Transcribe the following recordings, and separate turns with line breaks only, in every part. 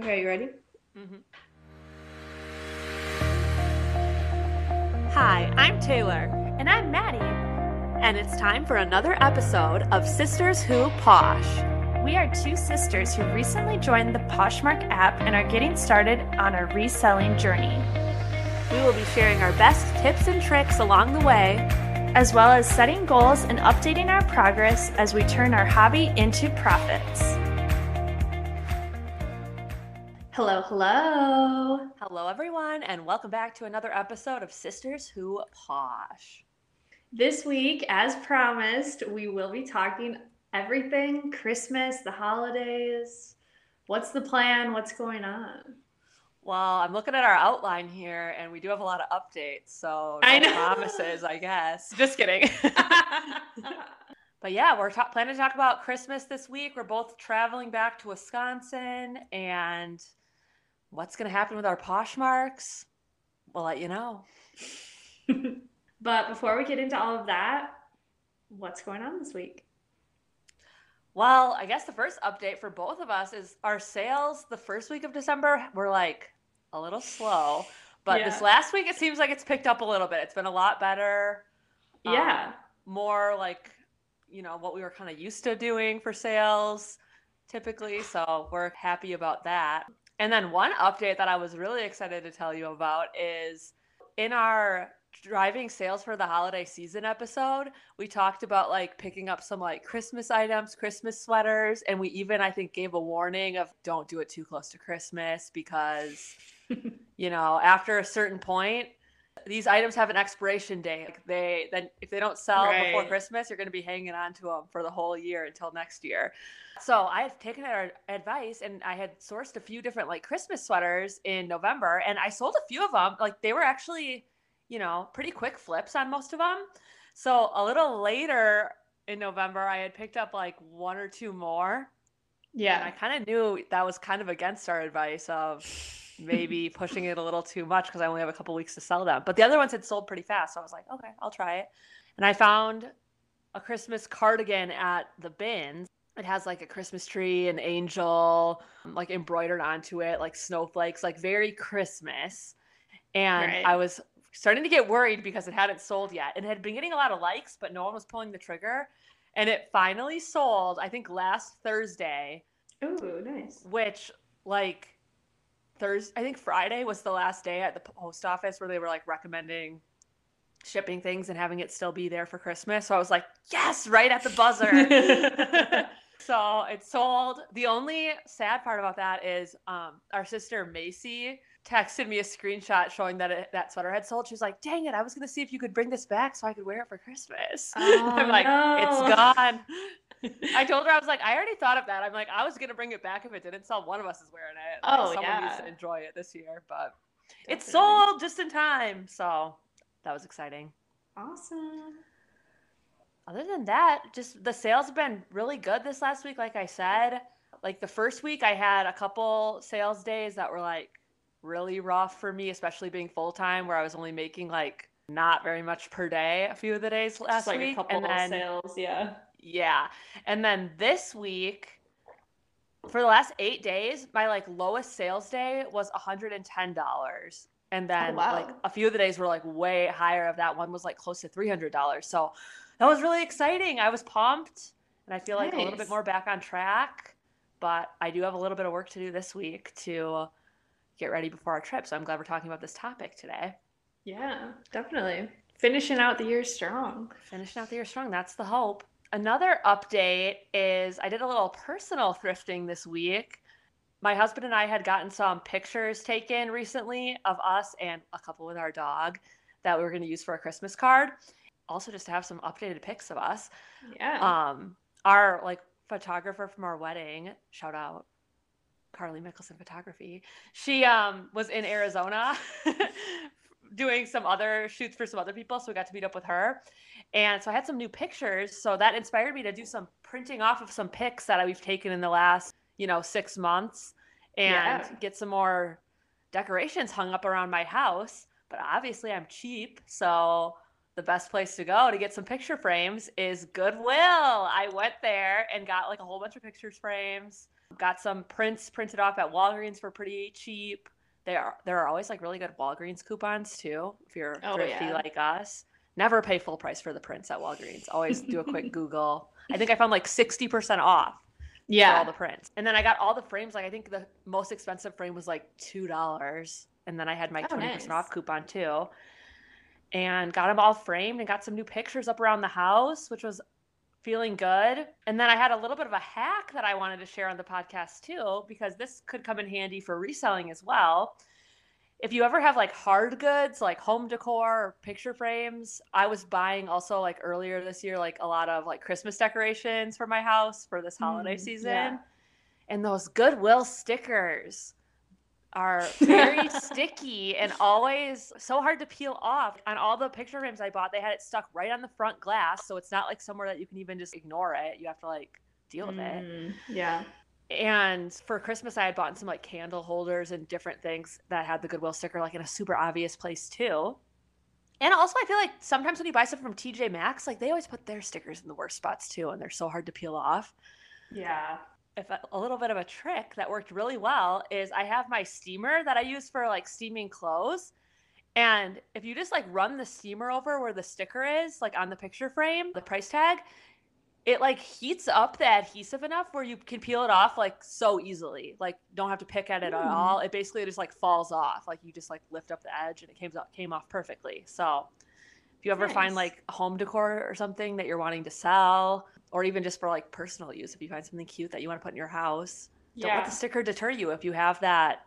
Okay, you ready?
Mm-hmm. Hi, I'm Taylor.
And I'm Maddie.
And it's time for another episode of Sisters Who Posh.
We are two sisters who recently joined the Poshmark app and are getting started on our reselling journey.
We will be sharing our best tips and tricks along the way,
as well as setting goals and updating our progress as we turn our hobby into profits. Hello, hello.
Hello, everyone, and welcome back to another episode of Sisters Who Posh.
This week, as promised, we will be talking everything Christmas, the holidays. What's the plan? What's going on?
Well, I'm looking at our outline here, and we do have a lot of updates. So no
I know.
promises, I guess. Just kidding. but yeah, we're planning to talk about Christmas this week. We're both traveling back to Wisconsin, and what's going to happen with our Poshmarks? We'll let you know.
but before we get into all of that, what's going on this week?
Well, I guess the first update for both of us is our sales the first week of December were like a little slow, but
Yeah.
this last week it seems like it's picked up a little bit. It's been a lot better. Um,
Yeah.
more like, you know, what we were kind of used to doing for sales typically. So we're happy about that. And then one update that I was really excited to tell you about is in our driving sales for the holiday season episode, we talked about like picking up some like Christmas items, Christmas sweaters, and we even I think gave a warning of don't do it too close to Christmas because you know, after a certain point, these items have an expiration date. Like they then if they don't sell before Christmas, you're going to be hanging on to them for the whole year until next year. So I had taken our advice and I had sourced a few different like Christmas sweaters in November, and I sold a few of them. Like they were actually, you know, pretty quick flips on most of them. So a little later in November, I had picked up like one or two more. Yeah, and I kind of knew that was kind of against our advice of maybe pushing it a little too much because I only have a couple weeks to sell them. But the other ones had sold pretty fast. So I was like, okay, I'll try it. And I found a Christmas cardigan at the bins. It has like a Christmas tree, an angel, like embroidered onto it, like snowflakes, like very Christmas. And
Right.
I was starting to get worried because it hadn't sold yet. It had been getting a lot of likes, but no one was pulling the trigger. And it finally sold, I think last Thursday
Ooh, nice.
which like Thursday, I think Friday was the last day at the post office where they were like recommending shipping things and having it still be there for Christmas. So I was like, yes, right at the buzzer. so it sold. The only sad part about that is um, our sister Macy texted me a screenshot showing that it, that sweater had sold. She was like, dang it, I was going to see if you could bring this back so I could wear it for Christmas. Oh, I'm
Oh,
like,
no.
it's gone. I told her I was like, I already thought of that. I'm like, I was gonna bring it back if it didn't sell. One of us is wearing it. Like,
Oh,
someone needs
yeah.
to enjoy it this year, but it's
Definitely.
sold just in time. So that was exciting.
Awesome.
Other than that, just the sales have been really good this last week. Like I said, like the first week, I had a couple sales days that were like really rough for me, especially being full time, where I was only making like not very much per day a few of the days last
Just like
week.
a couple
and then
sales, yeah.
Yeah. And then this week, for the last eight days, my like lowest sales day was $110. And then
Oh, wow.
like a few of the days were like way higher of that one was like close to $300. So that was really exciting. I was pumped and I feel like a little bit more back on track, but I do have a little bit of work to do this week to get ready before our trip. So I'm glad we're talking about this topic today.
Yeah, definitely. Finishing out the year strong.
Finishing out the year strong. That's the hope. Another update is I did a little personal thrifting this week. My husband and I had gotten some pictures taken recently of us and a couple with our dog that we were going to use for a Christmas card. Also, just to have some updated pics of us.
Yeah.
Um, our like photographer from our wedding, shout out Carly Mickelson Photography. She um was in Arizona doing some other shoots for some other people, so we got to meet up with her. And so I had some new pictures, so that inspired me to do some printing off of some pics that we've taken in the last, you know, 6 months and
Yeah.
get some more decorations hung up around my house. But obviously I'm cheap, so the best place to go to get some picture frames is Goodwill. I went there and got like a whole bunch of pictures frames. Got some prints printed off at Walgreens for pretty cheap. There are there are always like really good Walgreens coupons too. If you're
Oh,
thrifty
yeah.
like us, never pay full price for the prints at Walgreens. Always do a quick Google. I think I found like sixty percent off for all the prints. And then I got all the frames. Like I think the most expensive frame was like two dollars, and then I had my
Oh,
twenty percent
nice.
off coupon too. And got them all framed and got some new pictures up around the house, which was feeling good. And then I had a little bit of a hack that I wanted to share on the podcast too, because this could come in handy for reselling as well. If you ever have like hard goods, like home decor or picture frames, I was buying also like earlier this year, like a lot of like Christmas decorations for my house for this holiday
Mm,
season.
yeah.
And those Goodwill stickers are very sticky and always so hard to peel off. On all the picture frames I bought, they had it stuck right on the front glass. So it's not like somewhere that you can even just ignore it. You have to like deal with it.
Mm, yeah.
And for Christmas, I had bought some like candle holders and different things that had the Goodwill sticker like in a super obvious place too. And also, I feel like sometimes when you buy stuff from TJ Maxx, like they always put their stickers in the worst spots too, and they're so hard to peel off
Yeah.
If a, a little bit of a trick that worked really well is I have my steamer that I use for like steaming clothes. And if you just like run the steamer over where the sticker is, like on the picture frame, the price tag, it like heats up the adhesive enough where you can peel it off like so easily. Like don't have to pick at it at
Hmm.
all. It basically just like falls off. Like you just like lift up the edge and it came out came off perfectly. So if you ever find like home decor or something that you're wanting to sell, or even just for like personal use, if you find something cute that you want to put in your house, don't let the sticker deter you. If you have that,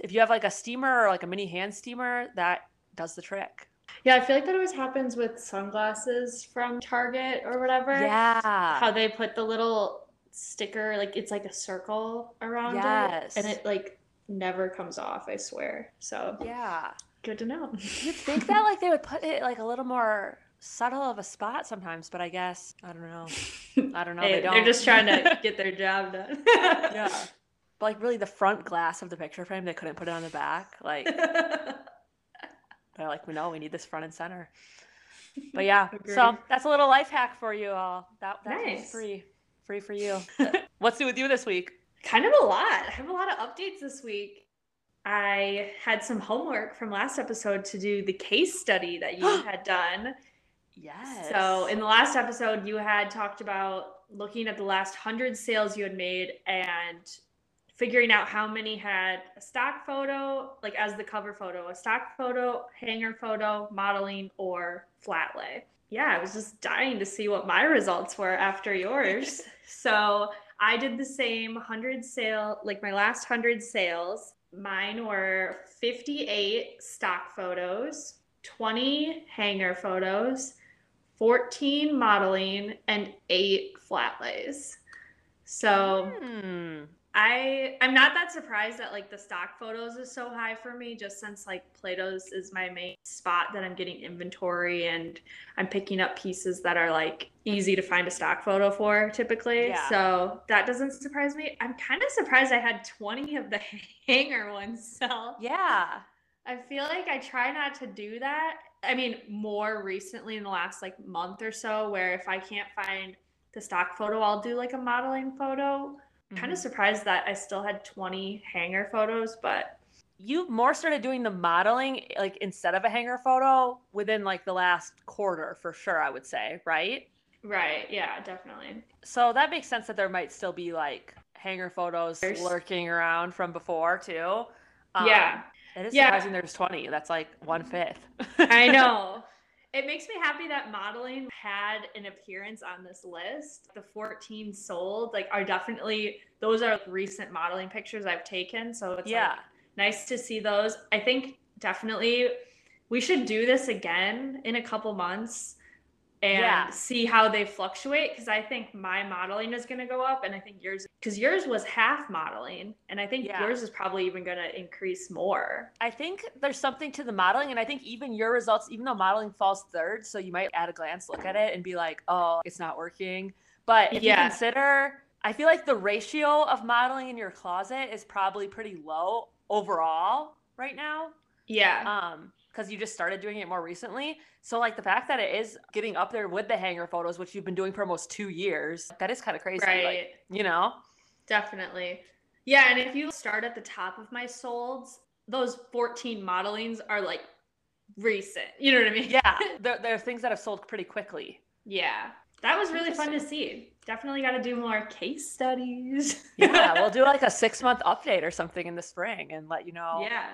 if you have like a steamer or like a mini hand steamer, that does the trick.
Yeah, I feel like that always happens with sunglasses from Target or whatever.
Yeah.
How they put the little sticker, like it's like a circle around
Yes.
it, and it like never comes off, I swear. So
yeah.
good to know.
You'd think that like they would put it like a little more subtle of a spot sometimes, but I guess I don't know. I don't know.
Hey,
they don't.
They're just trying to get their job done.
yeah. But like really, the front glass of the picture frame, they couldn't put it on the back. Like they're like, we know we need this front and center. But yeah, so that's a little life hack for you all. That that was
Nice.
free, free for you. What's new with you this week?
kind of a lot. I have a lot of updates this week. I had some homework from last episode to do the case study that you had done.
Yes.
So, in the last episode, you had talked about looking at the last 100 sales you had made and figuring out how many had a stock photo, like as the cover photo, a stock photo, hanger photo, modeling, or flat lay. Yeah, I was just dying to see what my results were after yours. so, I did the same 100 sale, like my last 100 sales. Mine were 58 stock photos, 20 hanger photos, 14 modeling, and 8 flat lays. So
Hmm.
I I'm not that surprised that like the stock photos is so high for me just since like Plato's is my main spot that I'm getting inventory and I'm picking up pieces that are like easy to find a stock photo for typically.
Yeah.
So that doesn't surprise me. I'm kind of surprised I had 20 of the hanger ones sell.
Yeah.
I feel like I try not to do that. I mean, more recently in the last like month or so, where if I can't find the stock photo, I'll do like a modeling photo. Kind
Mhm.
of surprised that I still had 20 hanger photos, but
you more started doing the modeling like instead of a hanger photo within like the last quarter for sure i would say right
right, yeah, definitely.
so that makes sense that there might still be like hanger photos
There's-
lurking around from before too Um,
yeah,
it is
Yeah.
surprising there's 20 that's like one fifth
I know. It makes me happy that modeling had an appearance on this list. The 14 sold, like, are definitely those are recent modeling pictures I've taken. So it's like,
yeah
nice to see those. I think definitely we should do this again in a couple months and
Yeah.
see how they fluctuate because I think my modeling is going to go up and I think yours because yours was half modeling and I think
Yeah.
yours is probably even going to increase more.
I think there's something to the modeling, and I think even your results, even though modeling falls third, so you might at a glance look at it and be like, "Oh, it's not working." But if
Yeah.
you consider, I feel like the ratio of modeling in your closet is probably pretty low overall right now,
Yeah.
um, because you just started doing it more recently. So like the fact that it is getting up there with the hanger photos, which you've been doing for almost two years, that is kind of crazy.
right.
Like, you know.
Definitely. Yeah, and if you start at the top of my solds, those 14 modelings are like recent. You know what I mean?
Yeah, there, there are things that have sold pretty quickly.
Yeah. That was really fun to see. Definitely got to do more case studies.
Yeah, we'll do like a six month update or something in the spring and let you know
Yeah.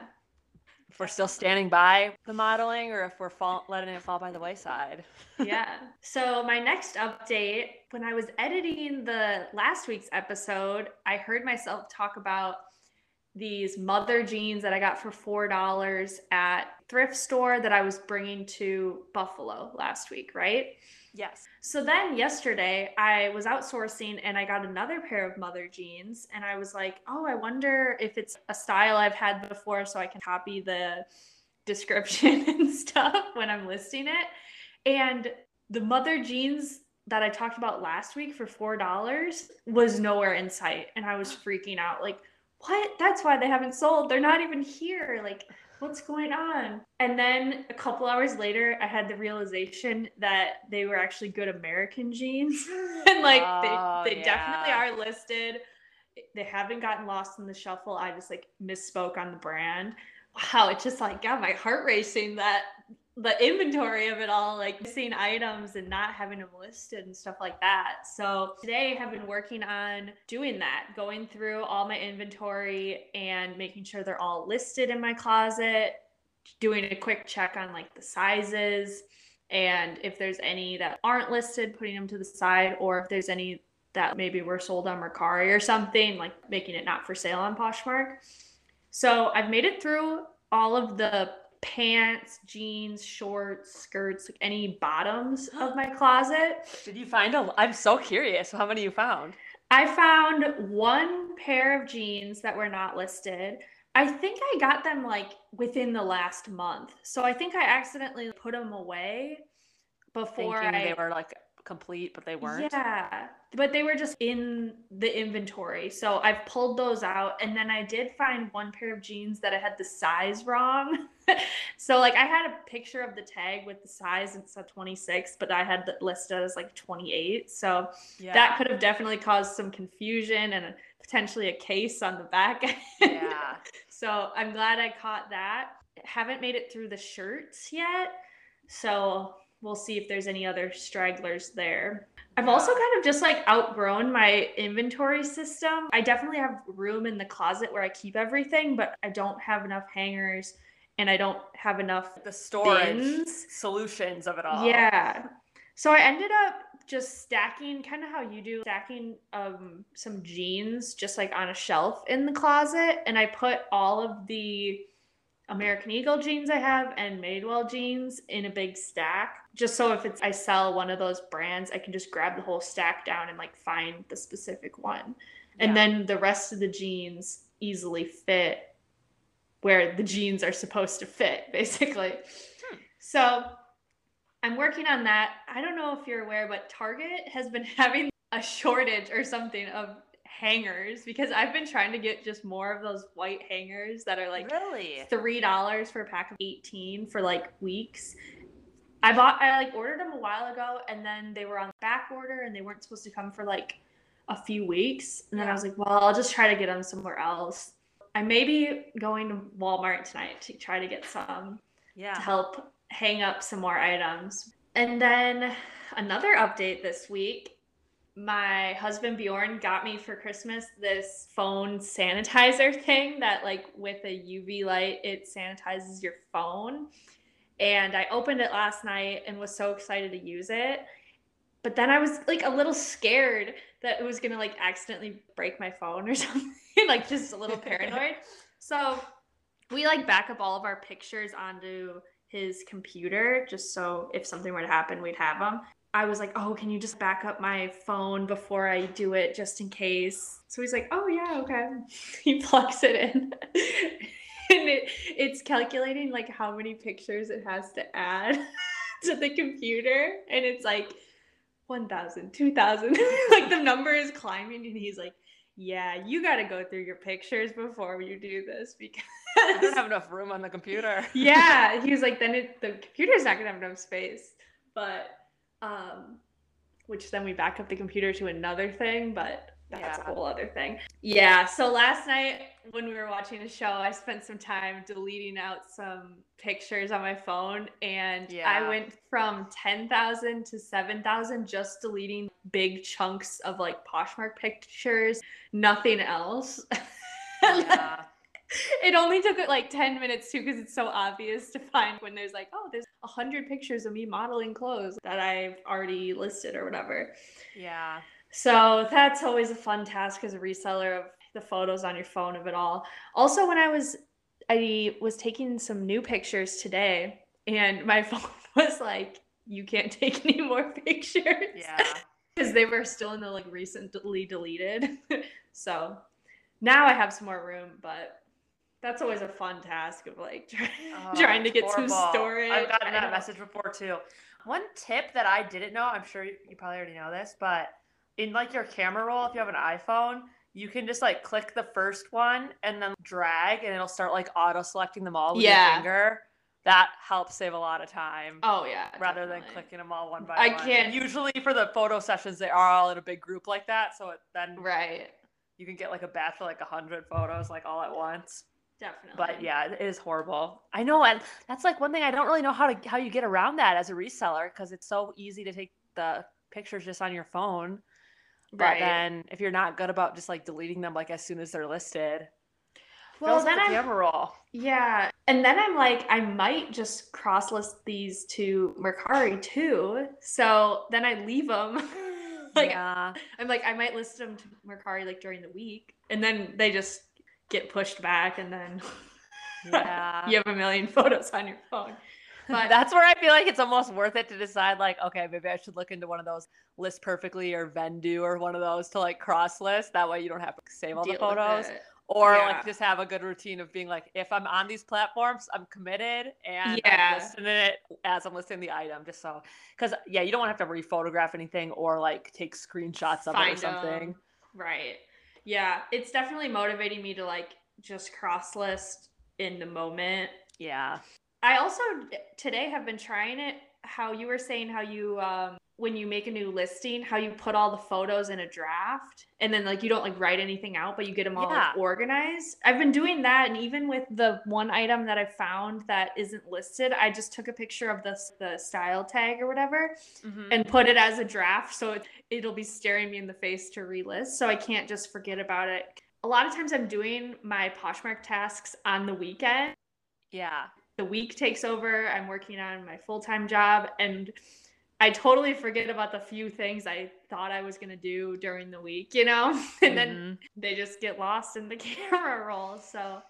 If we're still standing by the modeling or if we're fall, letting it fall by the wayside.
yeah. So my next update, when I was editing the last week's episode, I heard myself talk about these mother jeans that I got for four dollars at thrift store that I was bringing to Buffalo last week, right?
Yes.
So then yesterday I was outsourcing and I got another pair of mother jeans and I was like, "Oh, I wonder if it's a style I've had before so I can copy the description and stuff when I'm listing it." And the mother jeans that I talked about last week for $4 was nowhere in sight and I was freaking out like, "What? That's why they haven't sold. They're not even here." Like what's going on? And then a couple hours later, I had the realization that they were actually good American jeans. and like
Oh,
they, they definitely are listed. They haven't gotten lost in the shuffle. I just like misspoke on the brand. Wow, it just like got my heart racing that the inventory of it all, like missing items and not having them listed and stuff like that. So today I have been working on doing that, going through all my inventory and making sure they're all listed in my closet, doing a quick check on like the sizes and if there's any that aren't listed, putting them to the side, or if there's any that maybe were sold on Mercari or something, like making it not for sale on Poshmark. So I've made it through all of the pants, jeans, shorts, skirts, like any bottoms of my closet.
Did you find a? I'm so curious. How many you found?
I found one pair of jeans that were not listed. I think I got them like within the last month. So I think I accidentally put them away before
Thinking
I
they were like complete, but they weren't.
Yeah, but they were just in the inventory. So I've pulled those out. And then I did find one pair of jeans that I had the size wrong. so, like, I had a picture of the tag with the size, it's said 26, but I had it listed as like 28. So
Yeah.
that could have definitely caused some confusion and potentially a case on the back end.
yeah.
So I'm glad I caught that. Haven't made it through the shirts yet. So we'll see if there's any other stragglers there. I've also kind of just like outgrown my inventory system. I definitely have room in the closet where I keep everything, but I don't have enough hangers and I don't have enough
The storage
bins.
solutions of it all.
Yeah. So I ended up just stacking kind of how you do stacking um some jeans just like on a shelf in the closet and I put all of the American Eagle jeans I have and Madewell jeans in a big stack just so if it's I sell one of those brands I can just grab the whole stack down and like find the specific one. And then the rest of the jeans easily fit where the jeans are supposed to fit basically.
Hmm.
So I'm working on that. I don't know if you're aware, but Target has been having a shortage or something of hangers because I've been trying to get just more of those white hangers that are like
really.
three dollars for a pack of 18 for like weeks. I bought I like ordered them a while ago and then they were on back order and they weren't supposed to come for like a few weeks. And then I was like, well, I'll just try to get them somewhere else. I may be going to Walmart tonight to try to get some
Yeah.
to help hang up some more items. And then another update this week my husband Bjorn got me for Christmas this phone sanitizer thing that like with a UV light it sanitizes your phone. And I opened it last night and was so excited to use it. But then I was like a little scared that it was to like accidentally break my phone or something, like just a little paranoid. so we like back up all of our pictures onto his computer just so if something were to happen, we'd have them. I was like, "Oh, can you just back up my phone before I do it just in case?" So he's like, "Oh yeah, okay." He plugs it in. And it, it's calculating like how many pictures it has to add to the computer and it's like 1000 2000 like the number is climbing and he's like yeah you got to go through your pictures before you do this because
I don't have enough room on the computer.
yeah he was like then it, the computer's not gonna have enough space but um which then we back up the computer to another thing but that's
Yeah.
a whole other thing. Yeah. So last night when we were watching a show, I spent some time deleting out some pictures on my phone, and I went from ten thousand to seven thousand just deleting big chunks of like Poshmark pictures, nothing else.
Yeah.
it only took it like 10 minutes too because it's so obvious to find when there's like oh there's a hundred pictures of me modeling clothes that i've already listed or whatever
Yeah.
So that's always a fun task as a reseller of the photos on your phone of it all also when i was i was taking some new pictures today and my phone was like you can't take any more pictures
Yeah.
because they were still in the like recently deleted. so now I have some more room, but that's always a fun task of like try-
Oh,
trying to get some
horrible.
storage.
I've gotten that message before too. One tip that I didn't know, I'm sure you probably already know this, but in like your camera roll, if you have an iPhone, you can just like click the first one and then drag, and it'll start like auto selecting them all with
Yeah.
your finger. That helps save a lot of time.
Oh yeah.
Rather than clicking them all one by
I
one.
I
can't- usually for the photo sessions, they are all in a big group like that, so it, then
Right.
you can get like a batch of like a hundred photos like all at once.
Definitely.
But yeah, it is horrible. I know, and that's like one thing I don't really know how to how you get around that as a reseller because it's so easy to take the pictures just on your phone. But
Right.
then if you're not good about just like deleting them like as soon as they're listed,
well, then
the
I'm
roll.
yeah, and then I'm like, I might just cross list these to Mercari too. So then I leave them. like
yeah,
I'm like, I might list them to Mercari like during the week, and then they just get pushed back, and then
yeah.
you have a million photos on your phone. But
That's where I feel like it's almost worth it to decide, like, okay, maybe I should look into one of those list perfectly or Vendoo or one of those to like cross list. That way you don't have to save all the
deal
photos. Or
Yeah.
like just have a good routine of being like, if I'm on these platforms, I'm committed and
Yeah.
I'm listing it as I'm listing the item, just so because yeah, you don't want to have to rephotograph anything or like take screenshots of it or
something.
something.
'em. Right. Yeah, it's definitely motivating me to like just cross list in the moment.
Yeah.
I also today have been trying it how you were saying how you um when you make a new listing how you put all the photos in a draft and then like you don't like write anything out but you get them all like, organized. I've been doing that and even with the one item that I found that isn't listed, I just took a picture of the the style tag or whatever
Mhm.
and put it as a draft so it, it'll be staring me in the face to relist so i can't just forget about it a lot of times i'm doing my poshmark tasks on the weekend
yeah.
The week takes over i'm working on my full-time job and i totally forget about the few things i thought i was going to do during the week you know and then
Mhm.
they just get lost in the camera roll so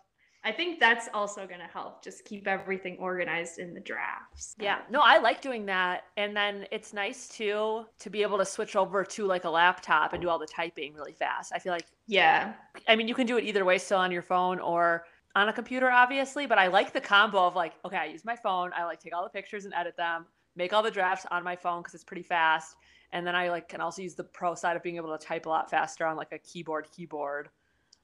i think that's also going to help just keep everything organized in the drafts
Yeah, no, I like doing that. And then it's nice too to be able to switch over to like a laptop and do all the typing really fast. I feel like
yeah
I mean, you can do it either way, still on your phone or on a computer, obviously. But I like the combo of like, okay, I use my phone. I like take all the pictures and edit them, make all the drafts on my phone because it's pretty fast. And then I like can also use the pro side of being able to type a lot faster on like a keyboard keyboard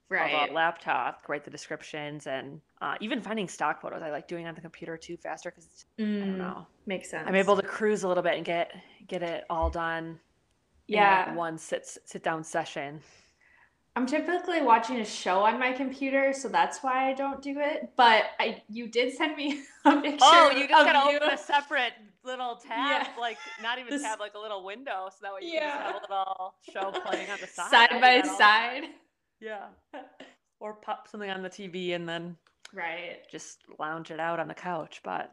right
laptop, write the descriptions, and uh, even finding stock photos. I like doing on the computer too faster because I
Mm,
don't know.
makes sense
I'm able to cruise a little bit and get get it all done.
Yeah.
one sit sit down session.
I'm typically watching a show on my computer, so that's why I don't do it. But I, you did send me a oh, picture.
Oh, you just gotta
you.
open a separate little tab,
Yeah.
like not even
This-
tab, like a little window, so that way you
Yeah.
can have a little show playing on the side.
Side by side.
Yeah. Or pop something on the TV and then
Right.
just lounge it out on the couch. But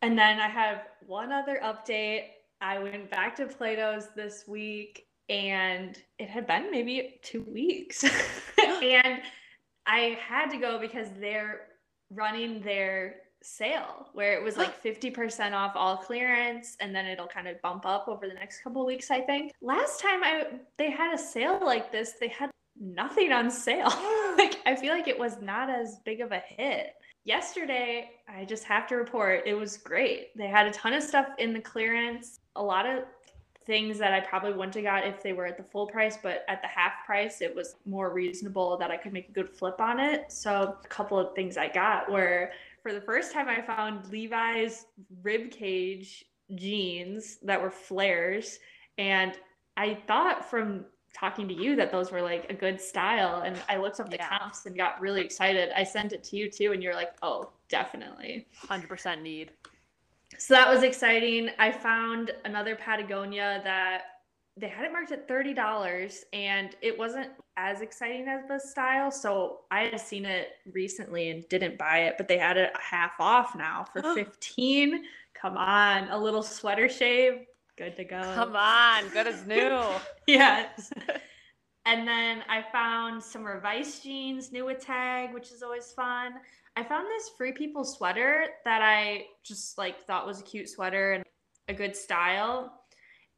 And then I have one other update. I went back to Plato's this week and it had been maybe two weeks. and I had to go because they're running their sale where it was like 50% off all clearance and then it'll kind of bump up over the next couple weeks I think. Last time I they had a sale like this, they had nothing on sale. like I feel like it was not as big of a hit yesterday i just have to report it was great they had a ton of stuff in the clearance a lot of things that i probably wouldn't have got if they were at the full price but at the half price it was more reasonable that i could make a good flip on it so a couple of things i got were for the first time i found levi's rib cage jeans that were flares and i thought from talking to you that those were like a good style. And I looked up the
Yeah.
comps and got really excited. I sent it to you too, and you're like, oh, definitely.
100% need.
So that was exciting. I found another Patagonia that they had it marked at $30 and it wasn't as exciting as the style. So I had seen it recently and didn't buy it, but they had it half off now for 15. Come on, a little sweater shave. Good to go.
Come on, good as new.
Yes. and then I found some Revice jeans, new with tag, which is always fun. I found this Free People sweater that I just like thought was a cute sweater and a good style.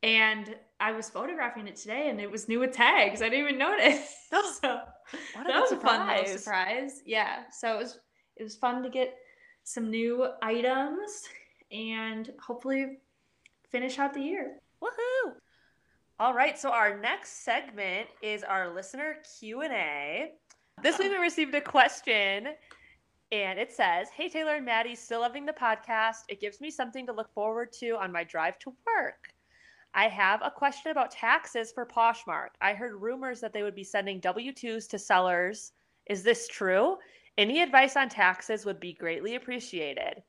And I was photographing it today and it was new with tags. I didn't even notice. so
What
that was a fun little
surprise.
surprise. Yeah. So it was it was fun to get some new items and hopefully finish out the year.
Woohoo! All right, so our next segment is our listener Q&A. This week we received a question and it says, "Hey Taylor and Maddie, still loving the podcast. It gives me something to look forward to on my drive to work. I have a question about taxes for Poshmark. I heard rumors that they would be sending W2s to sellers. Is this true? Any advice on taxes would be greatly appreciated."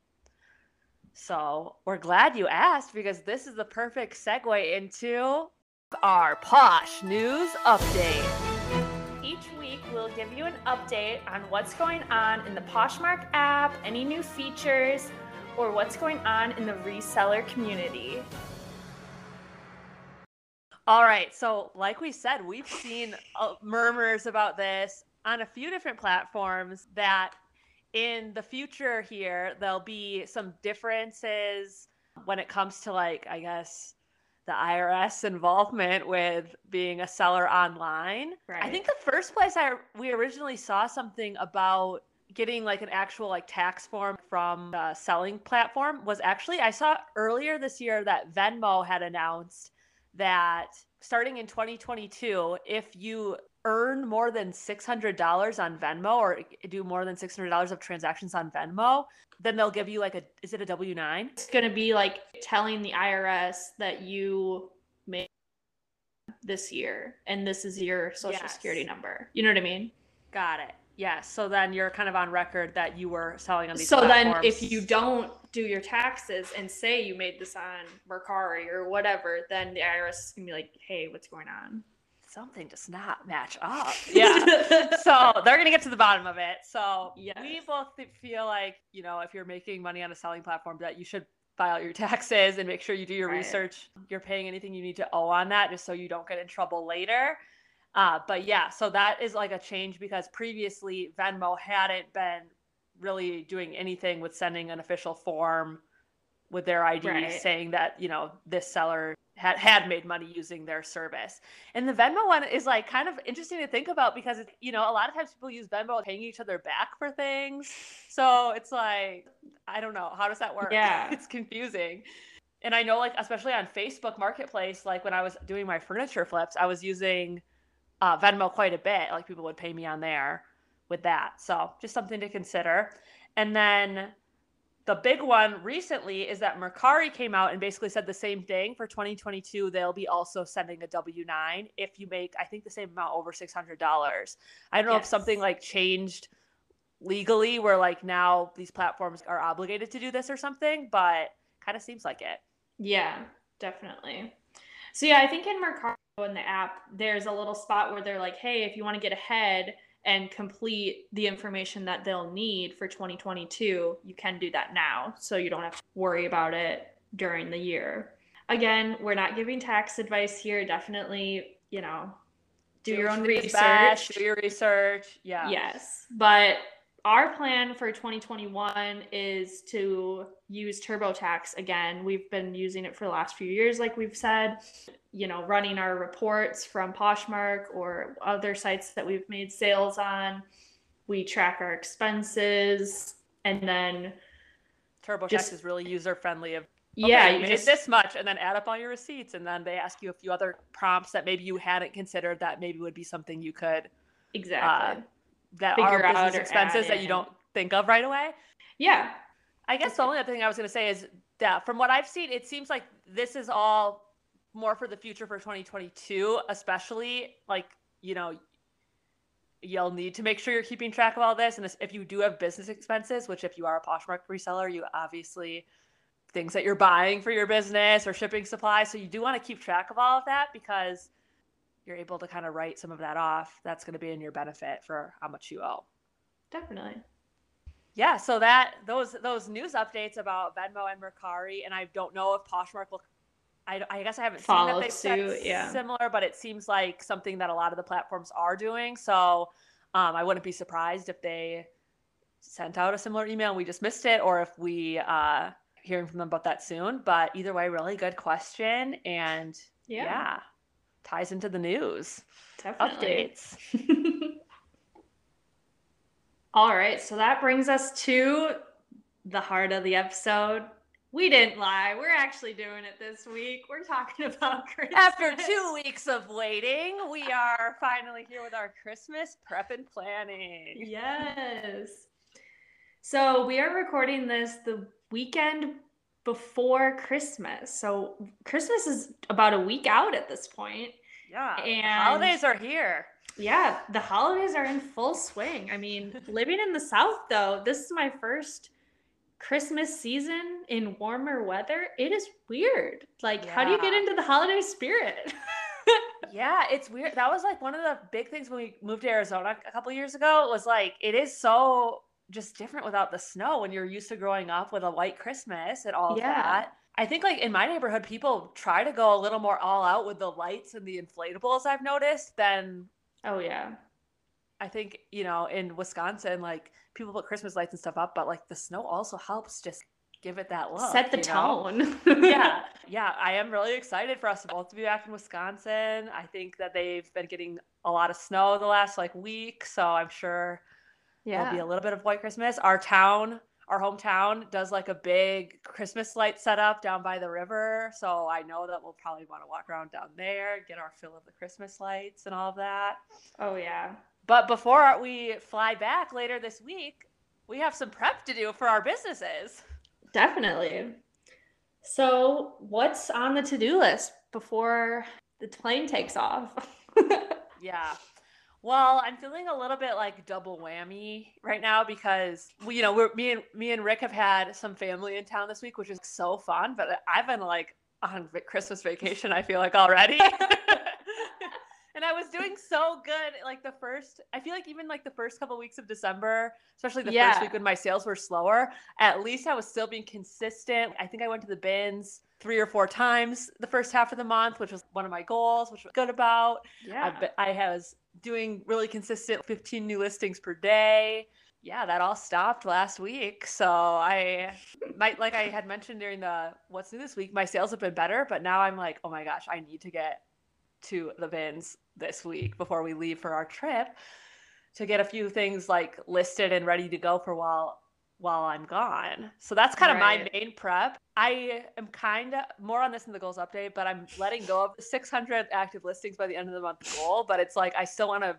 So we're glad you asked because this is the perfect segue into our Posh News Update.
We'll give you an update on what's going on in the Poshmark app, any new features, or what's going on in the reseller community.
All right, so like we said, we've seen uh, murmurs about this on a few different platforms that in the future here there'll be some differences when it comes to like I guess the IRS involvement with being a seller online.
Right.
I think the first place I we originally saw something about getting like an actual like tax form from the selling platform was actually I saw earlier this year that Venmo had announced that starting in 2022 if you earn more than $600 on Venmo or do more than $600 of transactions on Venmo, then they'll give you like a is it a W9?
It's going to be like telling the IRS that you made this year and this is your social
Yes.
security number. You know what I mean?
Got it. Yes. So then you're kind of on record that you were selling on these
So then if you don't do your taxes and say you made this on Mercari or whatever, then the IRS is going to be like, "Hey, what's going on?"
Something does not match up. Yeah. so they're gonna get to the bottom of it. So we both th- feel like you know if you're making money on a selling platform that you should file your taxes and make sure you do your
Right.
research. You're paying anything you need to owe on that, just so you don't get in trouble later. Uh, but yeah, so that is like a change because previously Venmo hadn't been really doing anything with sending an official form with their ID
Right.
saying that you know this seller had had made money using their service. And the Venmo one is like kind of interesting to think about because it, you know a lot of times people use Venmo paying each other back for things. So it's like I don't know how does that work?
Yeah.
it's confusing. And I know like especially on Facebook Marketplace, like when I was doing my furniture flips, I was using uh, Venmo quite a bit. Like people would pay me on there with that. So just something to consider. And then the big one recently is that Mercari came out and basically said the same thing for 2022. They'll be also sending a W 9 if you make, I think, the same amount over $600. I don't know if something like changed legally where like now these platforms are obligated to do this or something, but kind of seems like it.
Yeah, definitely. So yeah, I think in Mercari in the app, there's a little spot where they're like, "Hey, if you want to get ahead and complete the information that they'll need for 2022, you can do that now, so you don't have to worry about it during the year." Again, we're not giving tax advice here. Definitely, you know, do, your own
you
research.
do your research. Yeah.
Yes, but our plan for 2021 is to use TurboTax again. We've been using it for the last few years, like we've said. You know, running our reports from Poshmark or other sites that we've made sales on. We track our expenses, and then
TurboTax
Just-
is really user friendly. Of
yeah,
okay,
you
you made
just
this much, and then add up all your receipts, and then they ask you a few other prompts that maybe you hadn't considered that maybe would be something you could uh,
exactly.
That are business expenses that you don't think of right away.
yeah,
I guess the only other thing I was going to say is that from what I've seen, it seems like this is all more for the future for 2022, especially like, you know, you'll need to make sure you're keeping track of all this. And if you do have business expenses, which if you are a Poshmark reseller, you obviously things that you're buying for your business or shipping supplies. So you do want to keep track of all of that because you're able to kind of write some of that off. That's going to be in your benefit for how much you owe.
Definitely.
Yeah, so that those those news updates about Venmo and Mercari, and I don't know if Poshmark will. I, I guess I haven't
Follow
seen that they've
suit,
said
yeah.
similar, but it seems like something that a lot of the platforms are doing. So um, I wouldn't be surprised if they sent out a similar email and we just missed it, or if we uh, hearing from them about that soon. But either way, really good question, and yeah,
Yeah,
ties into the news
definitely.
updates.
All right, so that brings us to the heart of the episode. We didn't lie. We're actually doing it this week. We're talking about Christmas.
After two weeks of waiting, we are finally here with our Christmas prep and planning.
Yes. So we are recording this the weekend before Christmas. So Christmas is about a week out at this point.
Yeah.
And-
holidays are here.
Yeah, the holidays are in full swing. I mean, living in the South, though, this is my first Christmas season in warmer weather. It is weird. Like, how do you get into the holiday spirit?
Yeah, it's weird. That was like one of the big things when we moved to Arizona a couple years ago was like it is so just different without the snow when you're used to growing up with a white Christmas and all of
Yeah.
that. I think like in my neighborhood people try to go a little more all out with the lights and the inflatables I've noticed than
oh, yeah.
I think, you know, in Wisconsin, like people put Christmas lights and stuff up, but like the snow also helps just give it that look.
Set the tone.
yeah. Yeah. I am really excited for us both to be back in Wisconsin. I think that they've been getting a lot of snow the last like week. So I'm sure there'll be a little bit of white Christmas. Our town, our hometown does like a big Christmas light setup down by the river. So I know that we'll probably want to walk around down there, get our fill of the Christmas lights and all of that.
Oh, yeah.
But before we fly back later this week, we have some prep to do for our businesses.
Definitely. So, what's on the to do list before the plane takes off?
Yeah. Well, I'm feeling a little bit like double whammy right now because you know, we're me and me and Rick have had some family in town this week, which is so fun. But I've been like on Christmas vacation. I feel like already, and I was doing so good. Like the first, I feel like even like the first couple weeks of December, especially the
Yeah.
first week when my sales were slower. At least I was still being consistent. I think I went to the bins three or four times the first half of the month, which was one of my goals, which was good about.
yeah.
I, be- I was doing really consistent 15 new listings per day. Yeah, that all stopped last week. So I might, like I had mentioned during the what's new this week, my sales have been better, but now I'm like, oh my gosh, I need to get to the bins this week before we leave for our trip to get a few things like listed and ready to go for while while I'm gone. So that's kind of my main prep. I am kind of more on this in the goals update, but I'm letting go of the 600 active listings by the end of the month goal. But it's like I still want to,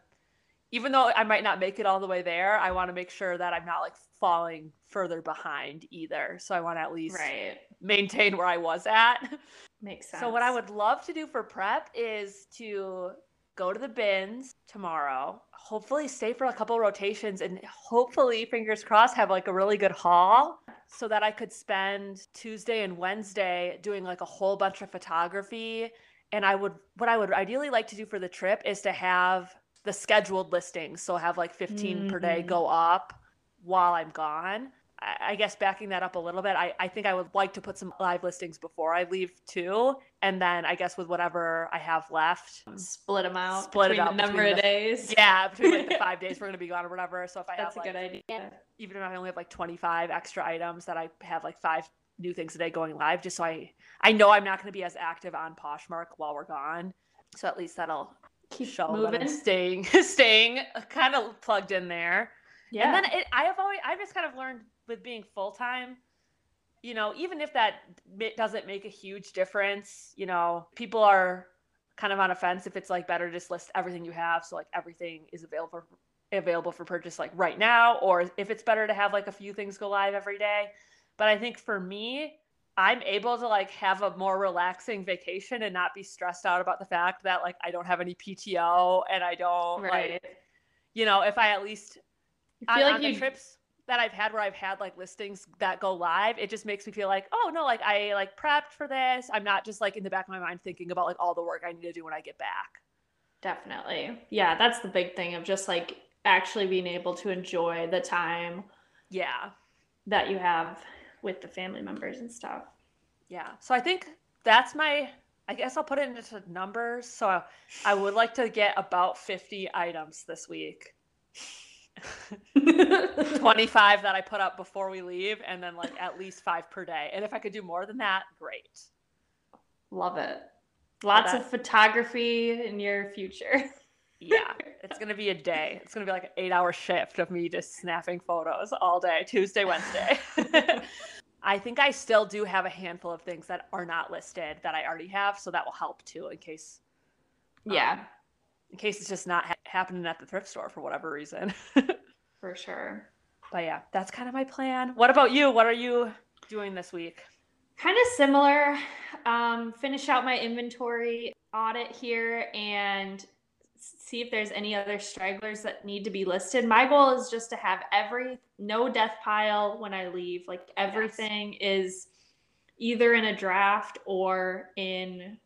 even though I might not make it all the way there, I want to make sure that I'm not like falling further behind either. So I want to at least
right.
maintain where I was at.
Makes sense.
So what I would love to do for prep is to go to the bins tomorrow. Hopefully stay for a couple rotations and hopefully fingers crossed have like a really good haul so that I could spend Tuesday and Wednesday doing like a whole bunch of photography and I would what I would ideally like to do for the trip is to have the scheduled listings so have like 15 per day
Mhm.
go up while I'm gone. I I guess backing that up a little bit, I, I think I would like to put some live listings before I leave too. And then I guess with whatever I have left.
split them out.
Split it
the number of
the-
days.
Yeah, between like the five days we're gonna be gone or whatever. So if I
That's
have
a
like
good idea.
even if I only have like 25 extra items that I have like five new things a day going live, just so I I know I'm not gonna be as active on Poshmark while we're gone. So at least that'll
Keep
show that
moving.
I'm staying staying kind of plugged in there.
Yeah.
And then it, I have always, I've just kind of learned with being full time, you know, even if that doesn't make a huge difference, you know, people are kind of on a fence if it's like better to just list everything you have. So like everything is available available for purchase like right now, or if it's better to have like a few things go live every day. But I think for me, I'm able to like have a more relaxing vacation and not be stressed out about the fact that like I don't have any PTO and I don't
Right.
like you know, if I at least
I feel
on
like
the
you
trips that I've had where I've had like listings that go live, it just makes me feel like, oh no, like I like prepped for this. I'm not just like in the back of my mind thinking about like all the work I need to do when I get back.
definitely. Yeah, that's the big thing of just like actually being able to enjoy the time
Yeah.
that you have with the family members and stuff.
Yeah. So I think that's my I guess I'll put it into numbers. So I would like to get about 50 items this week. 25 that I put up before we leave and then like at least 5 per day. And if I could do more than that, great.
Love it. Lots of photography in your future.
Yeah, it's going to be a day. It's going to be like an 8-hour shift of me just snapping photos all day, Tuesday, Wednesday. I think I still do have a handful of things that are not listed that I already have, so that will help too in case
yeah,
um, in case it's just not happening at the thrift store for whatever reason.
for sure.
but yeah, that's kind of my plan. What about you? What are you doing this week?
Kind of similar. Um, finish out my inventory audit here and see if there's any other stragglers that need to be listed. My goal is just to have every no death pile when I leave. Like everything is either in a draft or in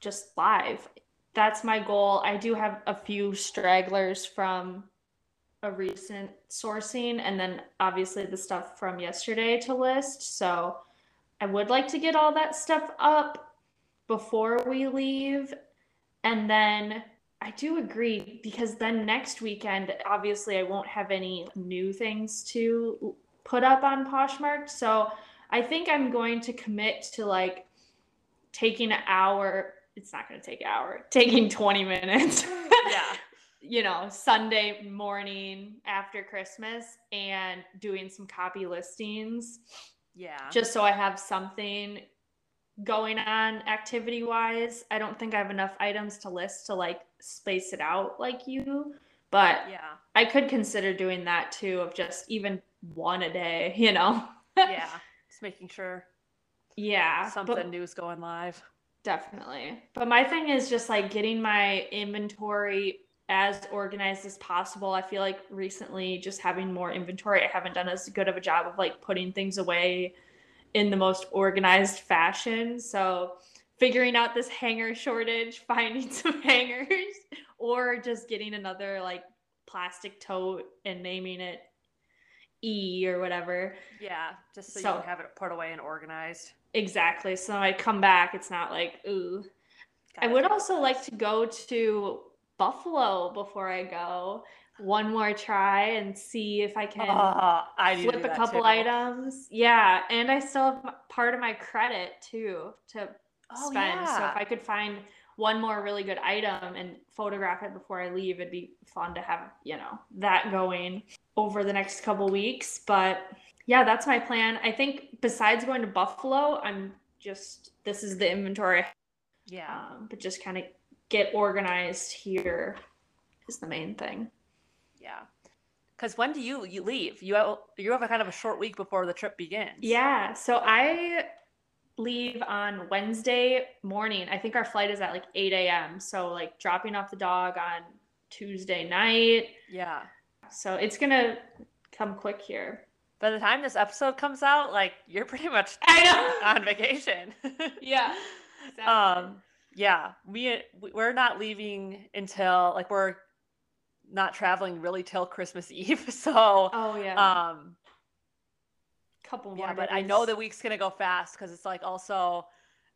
just live. That's my goal. I do have a few stragglers from a recent sourcing and then obviously the stuff from yesterday to list. So I would like to get all that stuff up before we leave. And then I do agree because then next weekend, obviously, I won't have any new things to put up on Poshmark. So I think I'm going to commit to like taking an hour. It's not going to take an hour, taking 20 minutes.
Yeah.
you know, Sunday morning after Christmas and doing some copy listings
Yeah.
just so I have something going on activity wise. I don't think I have enough items to list to like space it out like you, but
yeah.
I could consider doing that too of just even one a day, you know?
Yeah. Just making sure
yeah. but-
something new is going live.
Definitely. But my thing is just like getting my inventory as organized as possible. I feel like recently just having more inventory, I haven't done as good of a job of like putting things away in the most organized fashion. So figuring out this hanger shortage, finding some hangers, or just getting another like plastic tote and naming it E or whatever.
Yeah. Just so,
So-
you can have it put away and organized.
Exactly. So I come back, it's not like, ooh, I
Got
would
it.
also like to go to Buffalo before I go. One more try and see if I can
Oh, I
flip a couple
too.
items. Yeah, and I still have part of my credit too to
Oh,
spend. So if I could find one more really good item and photograph it before I leave, it'd be fun to have, you know, that going over the next couple weeks. But yeah, that's my plan. I think besides going to Buffalo, I'm just this is the inventory
Yeah.
um, but just kind of get organized here is the main thing.
Yeah. Because when do you you leave? You have you have a kind of a short week before the trip begins.
Yeah, so I leave on Wednesday morning. I think our flight is at like 8 a.m. So like dropping off the dog on Tuesday night.
Yeah.
So it's gonna come quick here.
By the time this episode comes out, like you're pretty much on vacation.
Yeah,
Um. Yeah. We we're not leaving until like we're not traveling really till Christmas Eve. So.
Oh yeah.
Um.
couple more.
Yeah, but I know the week's gonna go fast because it's like also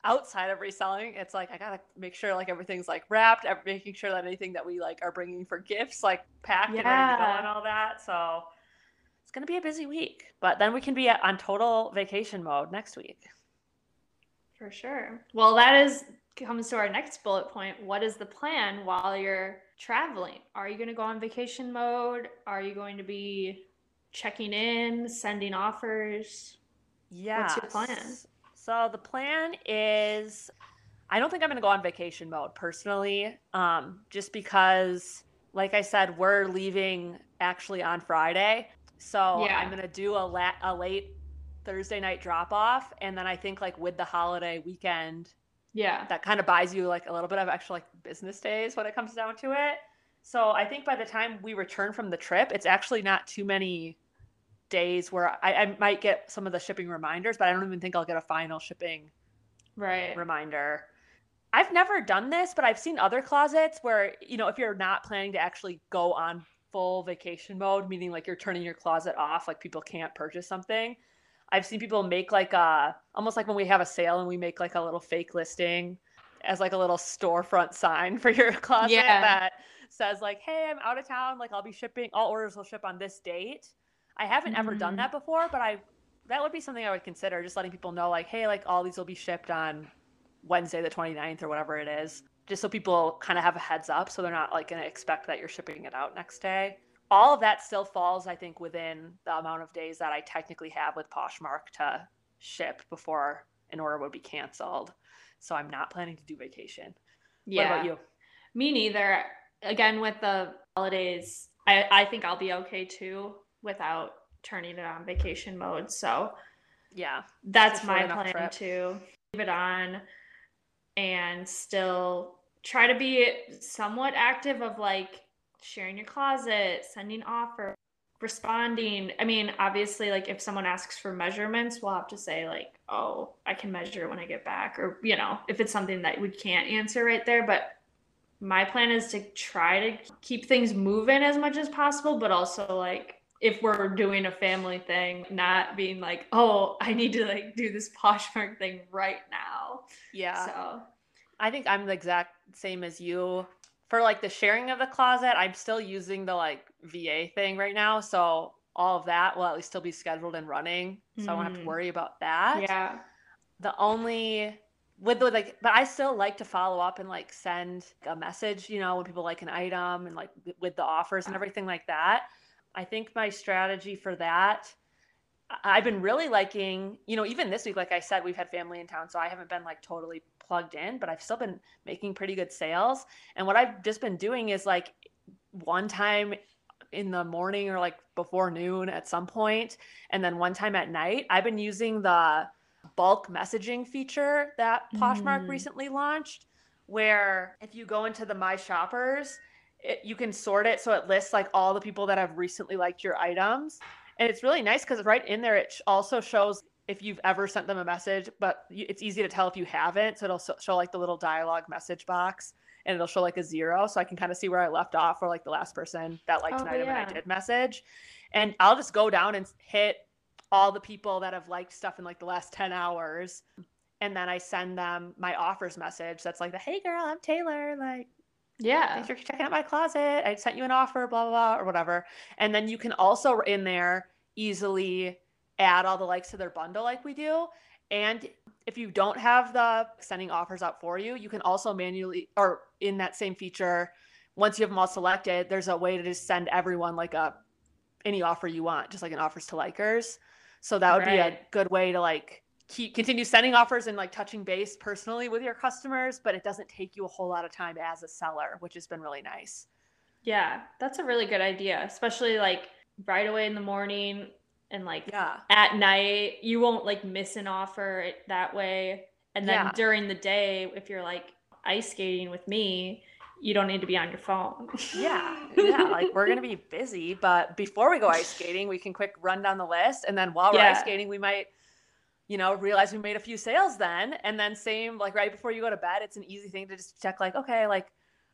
outside of reselling. It's like I gotta make sure like everything's like wrapped, making sure that anything that we like are bringing for gifts like packed and ready to go and all that. So it's gonna be a busy week, but then we can be on total vacation mode next week.
For sure. Well, that is comes to our next bullet point. What is the plan while you're traveling? Are you going to go on vacation mode? Are you going to be checking in, sending offers?
Yeah.
What's your plan?
So the plan is I don't think I'm going to go on vacation mode personally, um, just because, like I said, we're leaving actually on Friday. So
Yeah.
I'm going to do a, la- a late Thursday night drop off. And then I think like with the holiday weekend,
Yeah.
that kind of buys you like a little bit of extra like business days when it comes down to it. So I think by the time we return from the trip, it's actually not too many days where I, I might get some of the shipping reminders, but I don't even think I'll get a final shipping
Right.
reminder. I've never done this, but I've seen other closets where, you know, if you're not planning to actually go on full vacation mode, meaning like you're turning your closet off, like people can't purchase something. I've seen people make like a almost like when we have a sale and we make like a little fake listing as like a little storefront sign for your closet
Yeah.
that says like, "Hey, I'm out of town. Like I'll be shipping. All orders will ship on this date." I haven't ever done
Mhm.
that before, but I that would be something I would consider just letting people know like, "Hey, like all these will be shipped on Wednesday the 29th or whatever it is." Just so people kind of have a heads up so they're not like going to expect that you're shipping it out next day. All of that still falls I think within the amount of days that I technically have with Poshmark to ship before an order would be canceled. So I'm not planning to do vacation.
Yeah.
What about you?
Me neither. Again, with the holidays, I, I think I'll be okay too without turning it on vacation mode. So
Yeah.
that's my plan
trip.
to leave it on and still try to be somewhat active of like sharing your closet, sending offer, responding. I mean, obviously, like if someone asks for measurements, we'll have to say like, "Oh, I can measure when I get back," or you know, if it's something that we can't answer right there. But my plan is to try to keep things moving as much as possible, but also like if we're doing a family thing, not being like, "Oh, I need to like do this Poshmark thing right now."
Yeah.
So
I think I'm the exact same as you. For like the sharing of the closet, I'm still using the like VA thing right now. So all of that will at least still be scheduled and running. So I won't have to
Mm.
worry about that.
yeah,
The only with the like but I still like to follow up and like send a message, you know, when people like an item and like with the offers and everything like that. I think my strategy for that I've been really liking, you know, even this week, like I said, we've had family in town, so I haven't been like totally plugged in, but I've still been making pretty good sales. And what I've just been doing is like one time in the morning or like before noon at some point, and then one time at night, I've been using the bulk messaging feature that Poshmark
Mm.
recently launched, where if you go into the My Shoppers, it, you can sort it so it lists like all the people that have recently liked your items. And it's really nice because right in there it sh- also shows if you've ever sent them a message but it's easy to tell if you haven't. So it'll so- show like the little dialogue message box and it'll show like a zero. So i can kind of see where i left off for like the last person that liked an
Oh,
item and i did message. And i'll just go down and hit all the people that have liked stuff in like the last 10 hours. And then i send them my offers message that's like the hey girl i'm taylor like
yeah,
thanks for checking out my closet. I sent you an offer, blah, blah, blah, or whatever. And then you can also in there easily add all the likes to their bundle like we do. And if you don't have the sending offers out for you, you can also manually, or in that same feature, once you have them all selected, there's a way to just send everyone like a any offer you want, just like an offers to likers. So that would be a good way to like keep continue sending offers and like touching base personally with your customers, but it doesn't take you a whole lot of time as a seller, which has been really nice.
yeah. That's a really good idea, especially like right away in the morning and like
Yeah.
at night. You won't like miss an offer that way. And then
Yeah.
during the day, if you're like ice skating with me, you don't need to be on your phone.
Yeah. Yeah. like we're gonna be busy, but before we go ice skating, we can quick run down the list. And then while we're ice skating, we might, you know, realize we made a few sales then. And then same like right before you go to bed, it's an easy thing to just check like, okay, like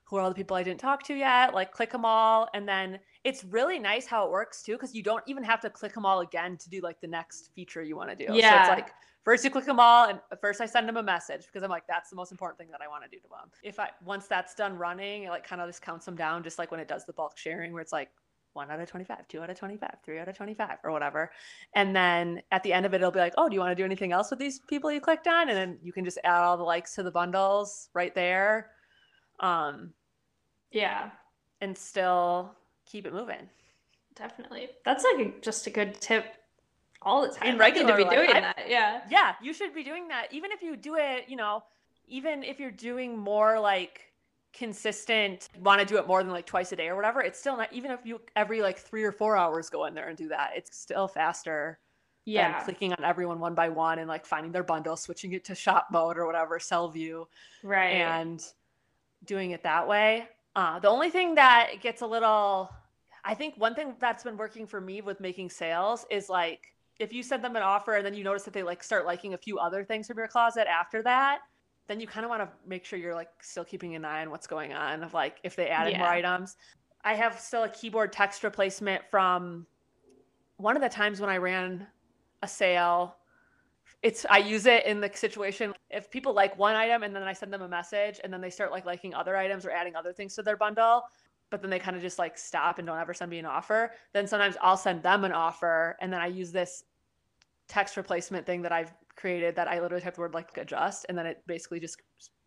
who are all the people I didn't talk to yet? Like click them all. And then it's really nice how it works too, because you don't even have to click them all again to do like the next feature you want to do.
Yeah.
So it's like first you click them all and first I send them a message because I'm like, that's the most important thing that I want to do to them. If I once that's done running, it like kind of just counts them down, just like when it does the bulk sharing where it's like one out of 25, two out of 25, three out of 25 or whatever. And then at the end of it, it'll be like, oh, do you want to do anything else with these people you clicked on? And then you can just add all the likes to the bundles right there. Um,
yeah,
and still keep it moving.
definitely. That's like a, just a good tip all the time. Need
regular
to be doing
I-
that. Yeah.
Yeah, you should be doing that. Even if you do it, you know, even if you're doing more like consistent, want to do it more than like twice a day or whatever, it's still not, even if you every like three or four hours go in there and do that, it's still faster
Yeah.
than clicking on everyone one by one and like finding their bundle, switching it to shop mode or whatever, sell view,
Right.
and doing it that way. Uh, the only thing that gets a little, I think one thing that's been working for me with making sales is like if you send them an offer and then you notice that they like start liking a few other things from your closet after that, then you kind of want to make sure you're like still keeping an eye on what's going on of like if they added more items. I have still a keyboard text replacement from one of the times when I ran a sale. It's I use it in the situation if people like one item and then I send them a message and then they start like liking other items or adding other things to their bundle, but then they kind of just like stop and don't ever send me an offer. Then sometimes I'll send them an offer and then I use this text replacement thing that I've created that I literally type the word like adjust and then it basically just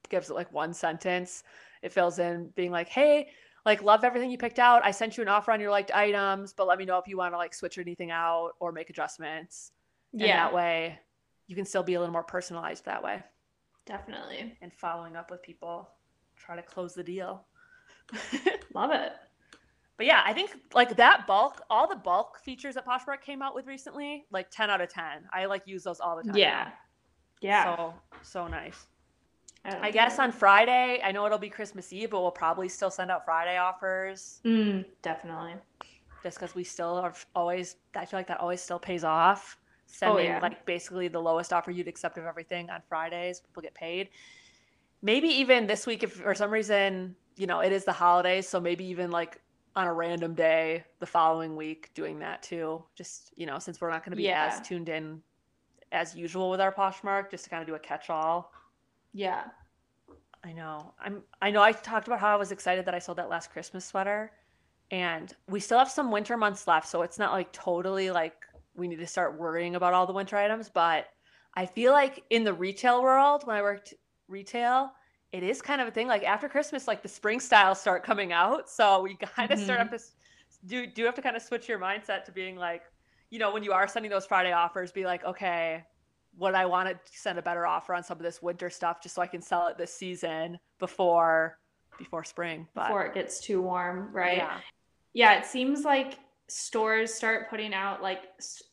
gives it like one sentence. It fills in being like, hey, like love everything you picked out. I sent you an offer on your liked items, but let me know if you want to like switch anything out or make adjustments. And
yeah.
that way you can still be a little more personalized that way.
Definitely.
And following up with people, try to close the deal.
Love it.
But yeah, I think like that bulk, all the bulk features that Poshmark came out with recently, like 10 out of 10. I like use those all the time.
Yeah. Yeah.
So, so nice.
don't
I guess on Friday, I know it'll be Christmas Eve, but we'll probably still send out Friday offers
Mm, definitely.
just because we still are always, I feel like that always still pays off. Sending
yeah.
like basically the lowest offer you'd accept of everything on Fridays, people get paid. Maybe even this week, if for some reason, you know, it is the holidays, so maybe even like on a random day the following week doing that too. Just, you know, since we're not going to be
Yeah.
as tuned in as usual with our Poshmark, just to kind of do a catch all.
Yeah.
I know. I'm I know I talked about how I was excited that I sold that last Christmas sweater and we still have some winter months left, so it's not like totally like we need to start worrying about all the winter items, but I feel like in the retail world when I worked retail, it is kind of a thing like after Christmas like the spring styles start coming out, so we kind of start
Mhm.
have to do do have to kind of switch your mindset to being like you know, when you are sending those Friday offers, be like, okay, would I want to send a better offer on some of this winter stuff just so I can sell it this season before before spring? But
Before it gets too warm, right?
yeah,
Yeah, it seems like stores start putting out like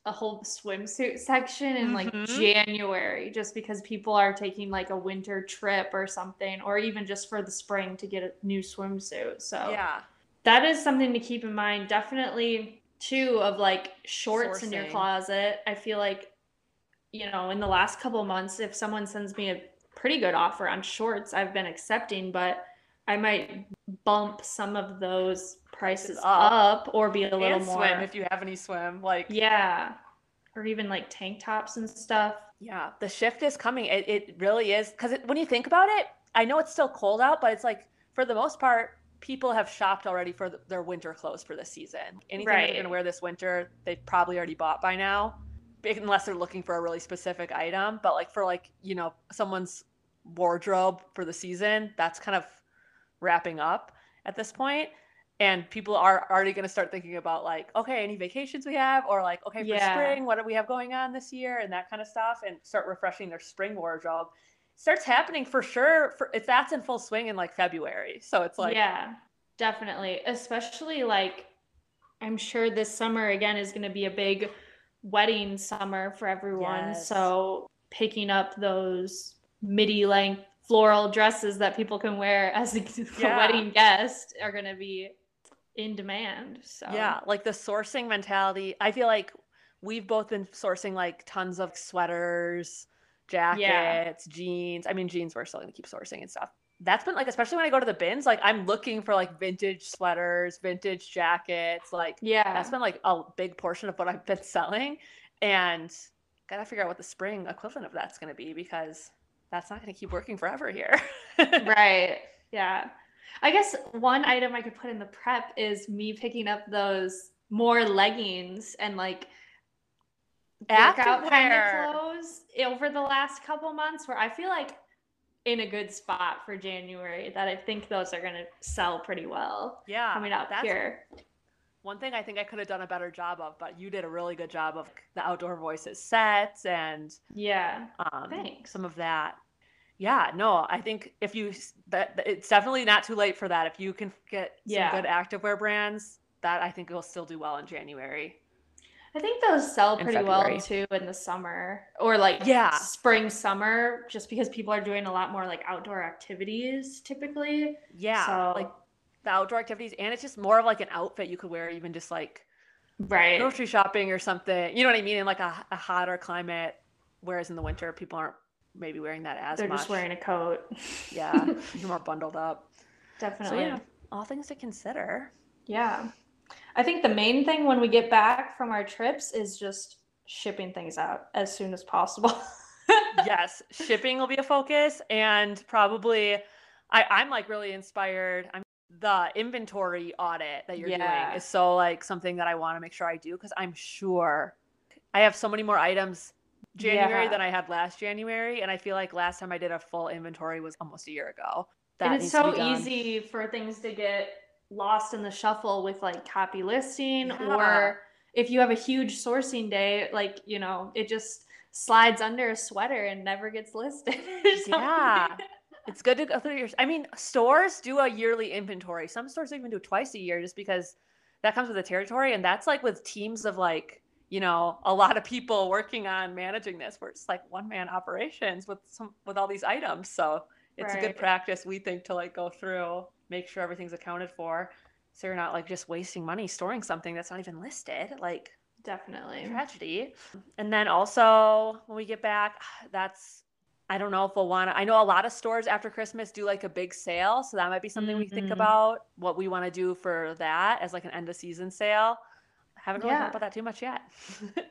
a whole swimsuit section in like
Mhm.
January just because people are taking like a winter trip or something or even just for the spring to get a new swimsuit. So
yeah,
that is something to keep in mind. Definitely too of like shorts in your closet. I feel like you know, in the last couple months if someone sends me a pretty good offer on shorts, I've been accepting, but I might bump some of those prices up,
up.
or be a little more
swim if you have any swim. Like
yeah, or even like tank tops and stuff.
Yeah, the shift is coming. It, it really is. Because when you think about it, I know it's still cold out, but it's like, for the most part, people have shopped already for th- their winter clothes for this season. Anything
Right.
they're going to wear this winter, they've probably already bought by now, unless they're looking for a really specific item. But like for like, you know, someone's wardrobe for the season, that's kind of wrapping up at this point. And people are already going to start thinking about like, okay, any vacations we have, or like, okay, for
Yeah.
spring, what do we have going on this year, and that kind of stuff, and start refreshing their spring wardrobe. Starts happening for sure. For if that's in full swing in like February, so it's like,
yeah, definitely. Especially like, I'm sure this summer again is going to be a big wedding summer for everyone.
Yes.
So picking up those midi length floral dresses that people can wear as a, a
Yeah.
wedding guest are going to be in demand. So
yeah, like the sourcing mentality. I feel like we've both been sourcing like tons of sweaters, jackets, jeans. I mean, jeans we're still gonna keep sourcing and stuff. That's been like, especially when I go to the bins, like I'm looking for like vintage sweaters, vintage jackets. Like
yeah,
that's been like a big portion of what I've been selling, and gotta figure out what the spring equivalent of that's gonna be because that's not gonna keep working forever here.
right. Yeah. I guess one item I could put in the prep is me picking up those more leggings and like workout kind of clothes over the last couple months where I feel like in a good spot for January that I think those are going to sell pretty well
Yeah,
coming out
that's
here.
One thing I think I could have done a better job of, but you did a really good job of the outdoor voices sets and
Yeah.
um,
Thanks.
some of that. Yeah, no, I think if you that that- it's definitely not too late for that. If you can get some good activewear brands, that I think will still do well in January.
I think those sell
in
pretty well too in the summer or like
Yeah.
spring summer just because people are doing a lot more like outdoor activities typically.
Yeah,
So-
like the outdoor activities, and it's just more of like an outfit you could wear, even just like
Right.
grocery shopping or something. You know what I mean? In like a, a hotter climate, whereas in the winter, people aren't maybe wearing that as
They're
much.
just wearing a coat.
Yeah, you're more bundled up. So
Definitely.
yeah, all things to consider.
Yeah. I think the main thing when we get back from our trips is just shipping things out as soon as possible.
yes, shipping will be a focus, and probably I, I'm like really inspired. I'm the inventory audit that you're
Yeah.
doing is so like something that I want to make sure I do because I'm sure I have so many more items January
Yeah.
than I had last January, and I feel like last time I did a full inventory was almost a year ago. That
and it's so easy for things to get lost in the shuffle with like copy listing
Yeah.
or if you have a huge sourcing day like you know it just slides under a sweater and never gets listed.
Yeah. It's good to go through your. I mean, stores do a yearly inventory. Some stores even do it twice a year, just because that comes with the territory, and that's like with teams of like you know a lot of people working on managing this, where it's like one man operations with some with all these items. So it's a good practice we think to like go through, make sure everything's accounted for, so you're not like just wasting money storing something that's not even listed. Like
definitely
tragedy. And then also when we get back, that's I don't know if we'll want to. I know a lot of stores after Christmas do like a big sale, so that might be something we think
Mhm.
about. What we want to do for that as like an end of season sale. Haven't really
Yeah.
thought about that too much yet.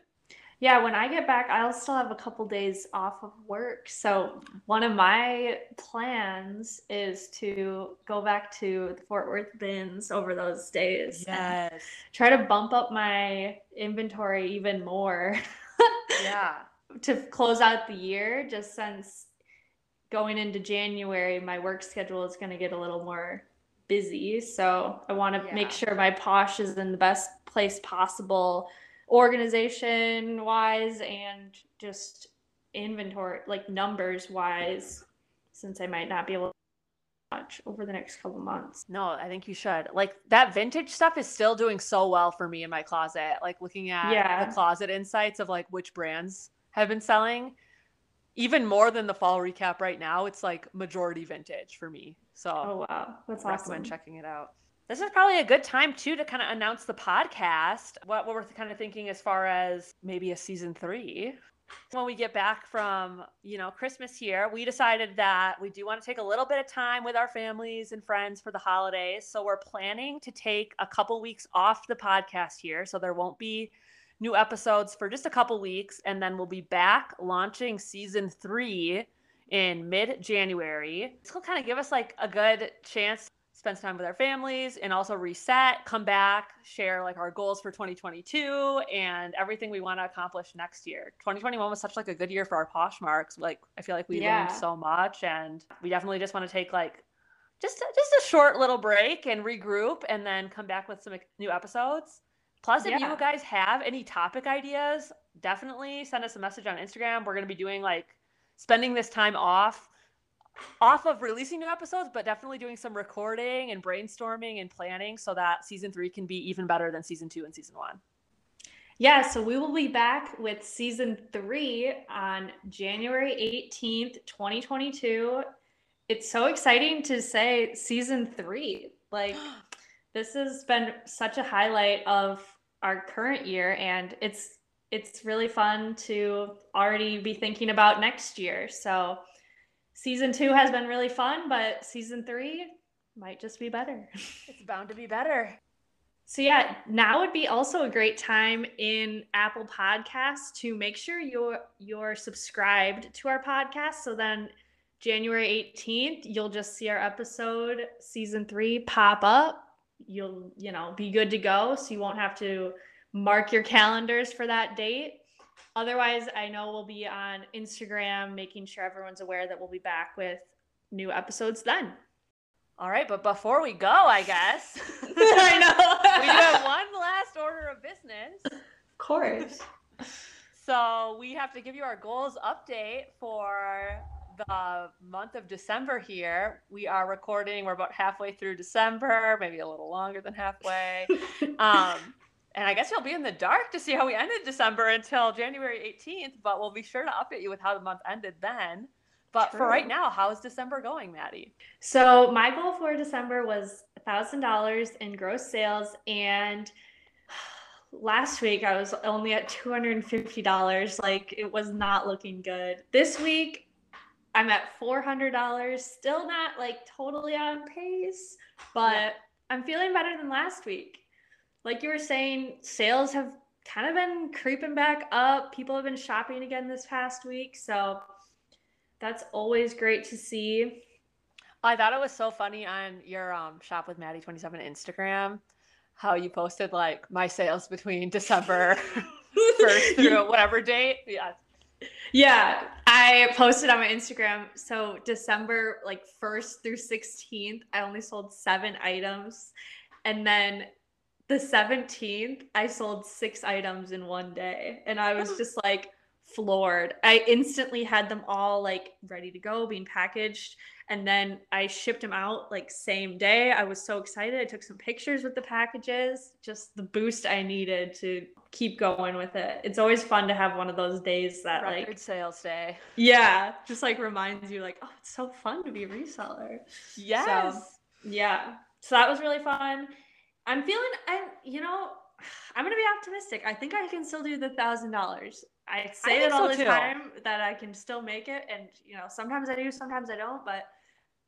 Yeah, when I get back, I'll still have a couple days off of work. So, one of my plans is to go back to the Fort Worth bins over those days. and
yes.
Try to bump up my inventory even more
Yeah.
to close out the year, just since going into January, my work schedule is going to get a little more busy. So, I want to
Yeah.
make sure my posh is in the best place possible organization wise and just inventory like numbers wise since I might not be able to much over the next couple months.
No, I think you should. Like that vintage stuff is still doing so well for me in my closet. Like looking at
Yeah.
the closet insights of like which brands have been selling. Even more than the fall recap right now, it's like majority vintage for me. So
Oh wow, that's
recommend
awesome.
checking it out. This is probably a good time too to kind of announce the podcast. What, what we're kind of thinking as far as maybe a season three. When we get back from you know Christmas here, we decided that we do want to take a little bit of time with our families and friends for the holidays. So we're planning to take a couple weeks off the podcast here, so there won't be new episodes for just a couple weeks, and then we'll be back launching season three in mid January. This will kind of give us like a good chance spend some time with our families and also reset, come back, share like our goals for 2022 and everything we want to accomplish next year. 2021 was such like a good year for our Poshmarks. Like I feel like we
Yeah.
learned so much and we definitely just want to take like just just a short little break and regroup and then come back with some new episodes. Plus, if
Yeah.
you guys have any topic ideas, definitely send us a message on Instagram. We're going to be doing like spending this time off off of releasing new episodes, but definitely doing some recording and brainstorming and planning so that season three can be even better than season two and season one.
Yeah, so we will be back with season three on January 18th, 2022. It's so exciting to say season three. Like, this has been such a highlight of our current year, and it's it's really fun to already be thinking about next year. So, season two has been really fun, but season three might just be better.
It's bound to be better.
So yeah, now would be also a great time in Apple Podcasts to make sure you're you're subscribed to our podcast. So then January 18th, you'll just see our episode season 3 pop up. You'll, you know, be good to go so you won't have to mark your calendars for that date. Otherwise, I know we'll be on Instagram making sure everyone's aware that we'll be back with new episodes then.
All right, but before we go, I guess
I know.
we do have one last order of business.
Of course.
So we have to give you our goals update for the month of December here. We are recording, we're about halfway through December, maybe a little longer than halfway. um, And I guess you'll be in the dark to see how we ended December until January 18th, but we'll be sure to update you with how the month ended then. But for right now, how is December going, Maddie?
So my goal for December was $1,000 in gross sales and last week I was only at $250. Like it was not looking good. This week I'm at $400. Still not like totally on pace, but
Yeah.
I'm feeling better than last week. Like you were saying, sales have kind of been creeping back up. People have been shopping again this past week, so that's always great to see.
I thought it was so funny on your um, Shop with Maddie 27 Instagram how you posted like my sales between December 1st through whatever date. Yeah.
Yeah, I posted on my Instagram. So December like 1st through 16th, I only sold seven items. And then the 17th, I sold six items in one day. And I was oh. just like floored. I instantly had them all like ready to go, being packaged. And then I shipped them out like same day. I was so excited. I took some pictures with the packages, just the boost I needed to keep going with it. It's always fun to have one of those days that
Record
like
sales day.
yeah, just like reminds you like, oh, it's so fun to be a reseller.
Yes.
Yeah. So that was really fun. I'm feeling I'm, you know, I'm gonna be optimistic. I think I can still do the thousand dollars. I say
think
it all
so,
the
too.
time that I can still make it and you know, sometimes I do, sometimes I don't, but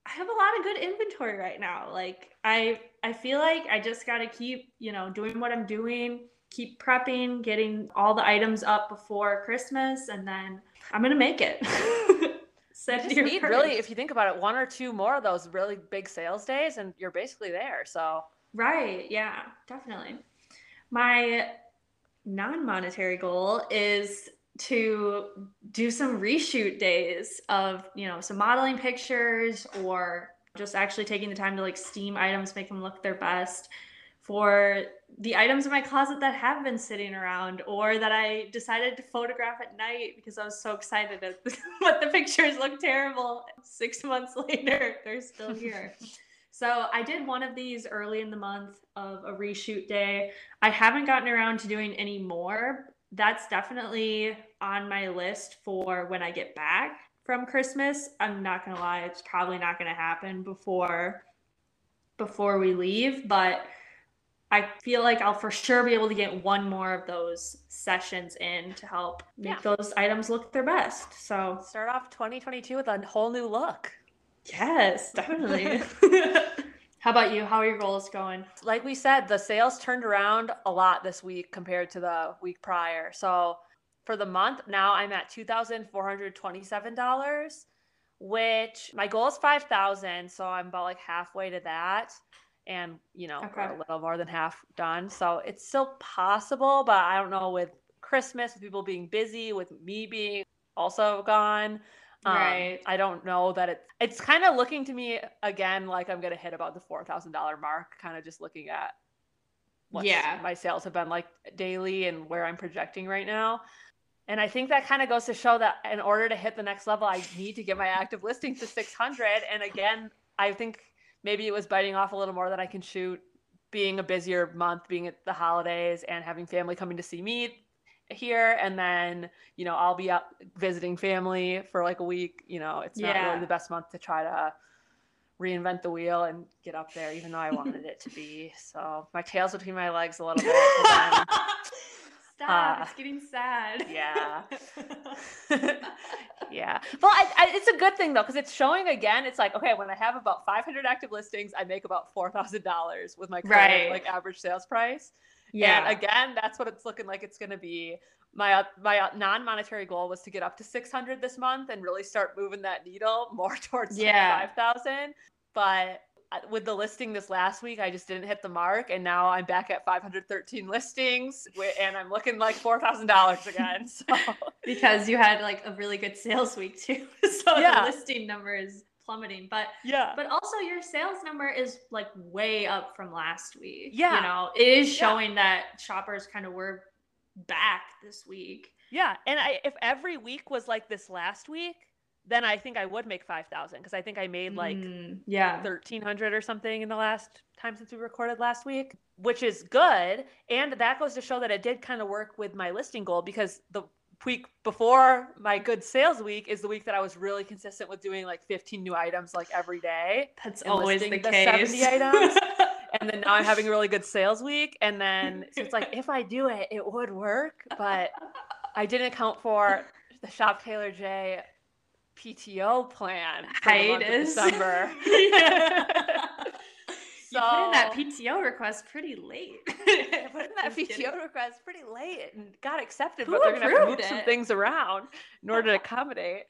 I have a lot of good inventory right now. Like I I feel like I just gotta keep, you know, doing what I'm doing, keep prepping, getting all the items up before Christmas, and then I'm gonna make it.
You
Set
just need really, if you think about it, one or two more of those really big sales days, and you're basically there. So
Right. Yeah, definitely. My non monetary goal is to do some reshoot days of, you know, some modeling pictures or just actually taking the time to like steam items, make them look their best for the items in my closet that have been sitting around or that I decided to photograph at night because I was so excited at but the pictures look terrible. Six months later, they're still here. So I did one of these early in the month of a reshoot day. I haven't gotten around to doing any more. That's definitely on my list for when I get back from Christmas. I'm not gonna lie, it's probably not gonna happen before before we leave, but I feel like I'll for sure be able to get one more of those sessions in to help make
Yeah.
those items look their best. So
start off 2022 with a whole new look.
Yes, definitely. How about you? How are your goals going?
like we said, the sales turned around a lot this week compared to the week prior. So for the month, now I'm at two thousand four hundred twenty-seven dollars, which my goal is five thousand. So I'm about like halfway to that, and you know,
Okay.
a little more than half done. So it's still possible, but I don't know with Christmas, with people being busy, with me being also gone. Um,
Right.
I don't know that it. It's kind of looking to me again like I'm gonna hit about the four thousand dollar mark. Kind of just looking at what
Yeah.
my sales have been like daily and where I'm projecting right now. And I think that kind of goes to show that in order to hit the next level, I need to get my active listings to 600. And again, I think maybe it was biting off a little more that I can shoot being a busier month, being at the holidays and having family coming to see me here. And then, you know, I'll be up visiting family for like a week. You know, it's not
Yeah.
really the best month to try to reinvent the wheel and get up there, even though I wanted it to be. So my tail's between my legs a little bit.
Stop!
uh,
it's getting sad.
yeah. Yeah. Well, I, I, it's a good thing though, because it's showing again. It's like, okay, when I have about 500 active listings, I make about $4,000 with my current
Right.
like average sales price.
Yeah.
And again, that's what it's looking like it's going to be. My uh, my uh, non-monetary goal was to get up to 600 this month and really start moving that needle more towards
Yeah.
5,000. But uh, with the listing this last week, I just didn't hit the mark, and now I'm back at 513 listings, and I'm looking like four thousand dollars again. So
because you had like a really good sales week too. so
Yeah.
the listing number is plummeting. But
yeah,
but also your sales number is like way up from last week.
Yeah.
You know, it is
Yeah.
showing that shoppers kind of were back this week.
yeah. And I, if every week was like this last week, then I think I would make 5,000 because I think I made like
Mm, yeah.
1300 or something in the last time since we recorded last week, which is good. And that goes to show that it did kind of work with my listing goal because the week before my good sales week is the week that I was really consistent with doing like 15 new items like every day.
That's always the
the
case.
70 items. And then now I'm having a really good sales week. And then so it's like if I do it, it would work. But I didn't account for the Shop Taylor J PTO plan for the month of
Hiatus.
December.
Yeah. You put in that PTO request pretty late.
Put in that
Just kidding.
PTO request pretty late and got accepted,
Who
but they're gonna have to move some things around in order to accommodate.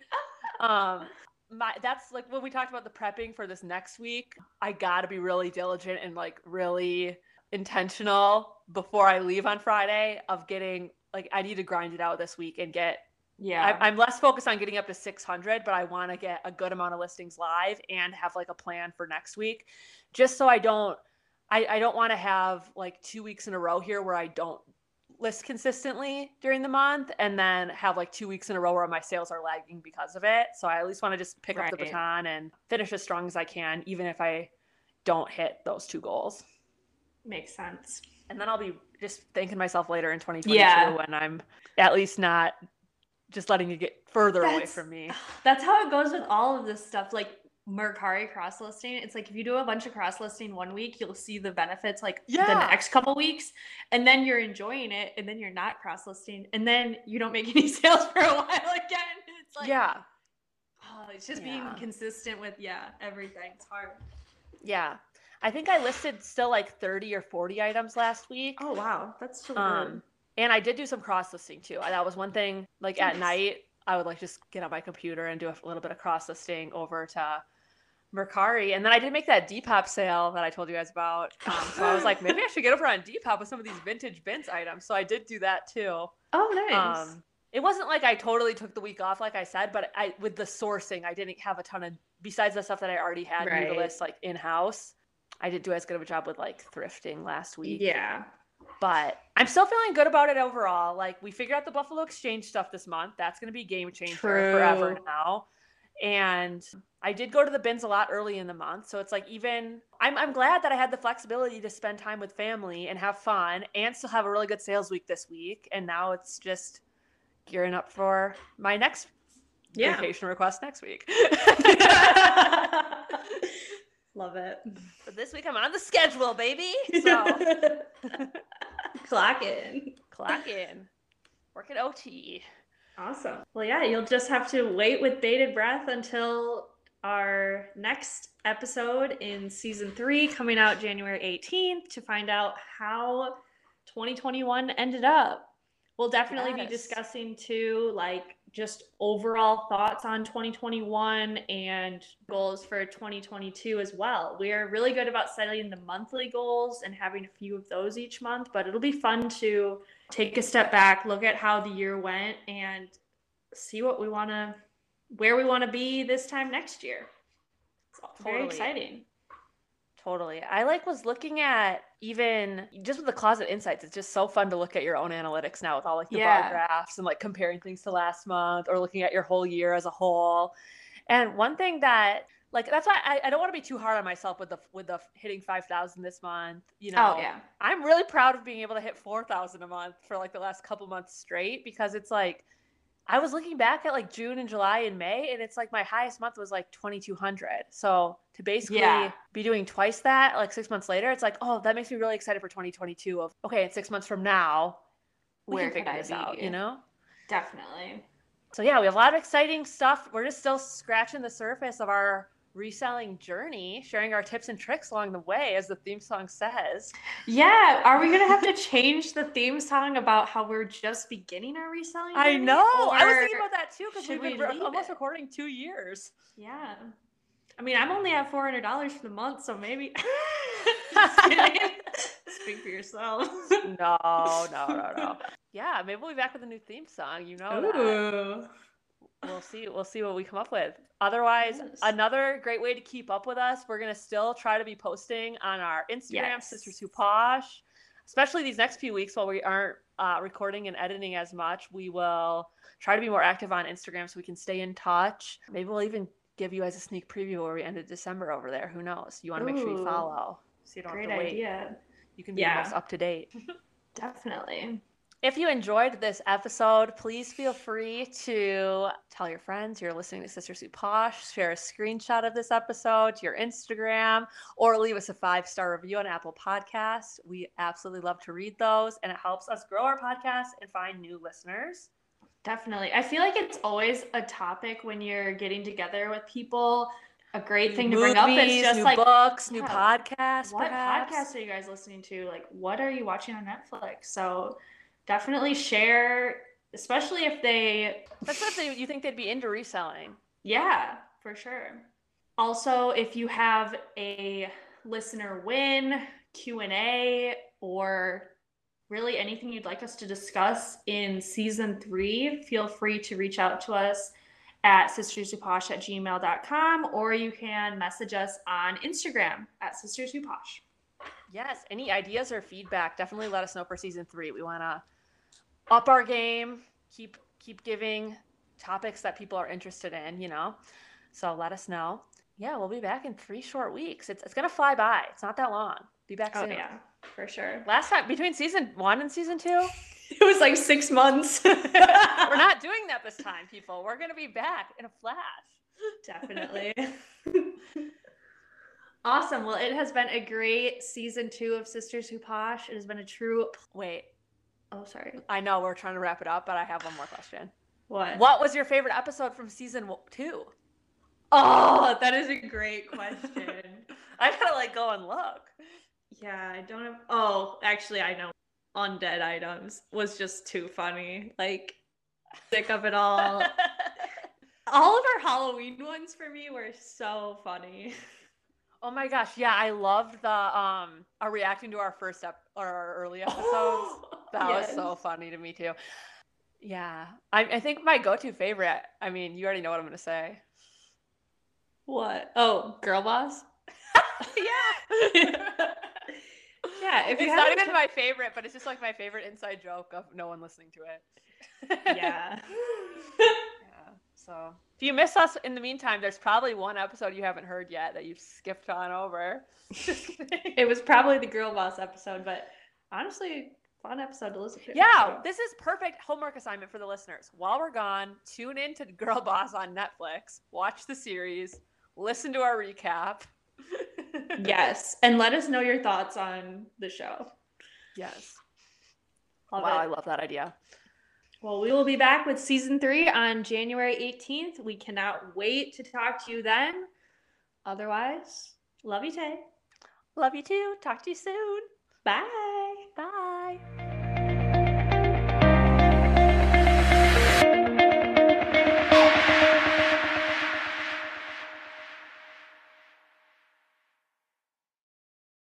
Um, my that's like when we talked about the prepping for this next week. I gotta be really diligent and like really intentional before I leave on Friday of getting like I need to grind it out this week and get
Yeah.
I, I'm less focused on getting up to 600, but I want to get a good amount of listings live and have like a plan for next week, just so I don't, I, I don't want to have like two weeks in a row here where I don't list consistently during the month and then have like two weeks in a row where my sales are lagging because of it. So I at least want to just pick up the baton and finish as strong as I can, even if I don't hit those two goals.
Makes sense.
And then I'll be just thanking myself later in 2022
Yeah.
when I'm at least not just letting you get further away from me.
That's how it goes with all of this stuff. Like Mercari cross listing. It's like if you do a bunch of cross listing one week, you'll see the benefits like the next couple weeks, and then you're enjoying it, and then you're not cross listing, and then you don't make any sales for a while again. It's like
yeah,
oh, it's just being consistent with yeah everything. It's hard.
yeah. I think I listed still like 30 or 40 items last week.
Oh wow, that's so
Um, and I did do some cross listing too. That was one thing. Like at night, I would like just get on my computer and do a little bit of cross listing over to Mercari. And then I did make that Depop sale that I told you guys about. Um, so I was like, maybe I should get over on Depop with some of these vintage bins items. So I did do that too.
Oh nice.
Um, it wasn't like I totally took the week off, like I said, but I with the sourcing, I didn't have a ton of besides the stuff that I already had new to
Right.
list like in house. I didn't do as good of a job with like thrifting last week.
yeah.
But I'm still feeling good about it overall. Like we figured out the Buffalo Exchange stuff this month. That's gonna be game changer forever now. And I did go to the bins a lot early in the month. So it's like even I'm I'm glad that I had the flexibility to spend time with family and have fun and still have a really good sales week this week. And now it's just gearing up for my next
Yeah.
vacation request next week.
Love it.
but this week I'm on the schedule, baby. So
Clock in.
clock in. Work at OT.
Awesome. Well, yeah, you'll just have to wait with bated breath until our next episode in season three, coming out January 18th, to find out how 2021 ended up. We'll definitely be discussing too, like just overall thoughts on 2021 and goals for 2022 as well. We are really good about setting the monthly goals and having a few of those each month, but it'll be fun to take a step back, look at how the year went, and see what we want to, where we want to be this time next year. It's very exciting.
Totally. I like was looking at even just with the closet insights, it's just so fun to look at your own analytics now with all like the
Yeah.
bar graphs and like comparing things to last month or looking at your whole year as a whole. And one thing that like that's why I, I don't want to be too hard on myself with the with the hitting five thousand this month. You oh, know,
Oh yeah,
I'm really proud of being able to hit 4,000 a month for like the last couple months straight because it's like I was looking back at like June and July and May and it's like my highest month was like 2200. So to basically
Yeah.
be doing twice that like 6 months later it's like oh that makes me really excited for 2022 of okay, in 6 months from now we
Where
can figure this out, you know?
definitely.
So yeah, we have a lot of exciting stuff. We're just still scratching the surface of our reselling journey, sharing our tips and tricks along the way as the theme song says.
Yeah, are we gonna have to change the theme song about how we're just beginning our reselling?
I
journey?
know. I was thinking about that too because we've been
we
re- almost recording two years.
Yeah. I mean, I'm only at four hundred dollars for the month, so maybe. Speak for yourself.
No, no, no, no. Yeah, maybe we'll be back with a new theme song. You know, that. We'll see. We'll see what we come up with. Otherwise,
Yes.
another great way to keep up with us. We're gonna still try to be posting on our Instagram,
Yes.
Sisters Who Posh. Especially these next few weeks while we aren't uh, recording and editing as much, we will try to be more active on Instagram so we can stay in touch. Maybe we'll even give you guys a sneak preview where we ended December over there. Who knows? You want to make sure you follow so you don't
Great
have to wait.
idea.
You can be
Yeah.
most up to date.
Definitely.
If you enjoyed this episode, please feel free to tell your friends you're listening to Sisters Who Posh, share a screenshot of this episode to your Instagram, or leave us a five star review on Apple Podcasts. We absolutely love to read those, and it helps us grow our podcast and find new listeners.
Definitely. I feel like it's always a topic when you're getting together with people. A great thing to bring up is just
new
like
books, new
yeah,
podcasts.
what
perhaps.
podcasts are you guys listening to? Like, what are you watching on Netflix? So definitely share, especially if they,
That's what they, you think they'd be into reselling.
yeah, for sure. Also, if you have a listener win, Q&A, or really anything you'd like us to discuss in season three, feel free to reach out to us at sisterswhoposh at gmail.com or you can message us on Instagram at sisterswhoposh.
Yes. Any ideas or feedback? Definitely let us know for season three. We want to up our game. Keep keep giving topics that people are interested in. You know, so let us know. Yeah, we'll be back in three short weeks. It's it's gonna fly by. It's not that long. Be back
Oh
soon.
yeah, for sure.
Last time between season one and season two,
It was like six months.
we're not doing that this time, people. We're gonna be back in a flash.
Definitely. Awesome. Well, it has been a great season two of Sisters Who Posh. It has been a true.
Wait,
Oh, sorry.
I know we're trying to wrap it up, but I have one more question.
What?
What was your favorite episode from season wo- two?
Oh, that is a great question.
I gotta like go and look.
yeah, I don't have. Oh, actually, I know. Undead items was just too funny. Like, sick of it all. all of our Halloween ones for me were so funny.
oh my gosh, yeah, I loved the um our reacting to our first ep or our early episodes. that was so funny to me too. Yeah, I, I think my go-to favorite. I mean, you already know what I'm gonna say.
What? Oh, girl boss.
yeah.
Yeah, if
it's not even my favorite, but it's just like my favorite inside joke of no one listening to it.
yeah.
So if you miss us in the meantime, there's probably one episode you haven't heard yet that you've skipped on over.
It was probably the girl boss episode, but honestly, fun episode to listen to.
Yeah, this is perfect homework assignment for the listeners. While we're gone, tune in to Girl Boss on Netflix, watch the series, listen to our recap.
yes, and let us know your thoughts on the show.
Yes.
Love
wow,
it.
I love that idea.
Well, we will be back with season three on January 18th. We cannot wait to talk to you then. Otherwise, love you, Tay.
Love you too. Talk to you soon.
Bye.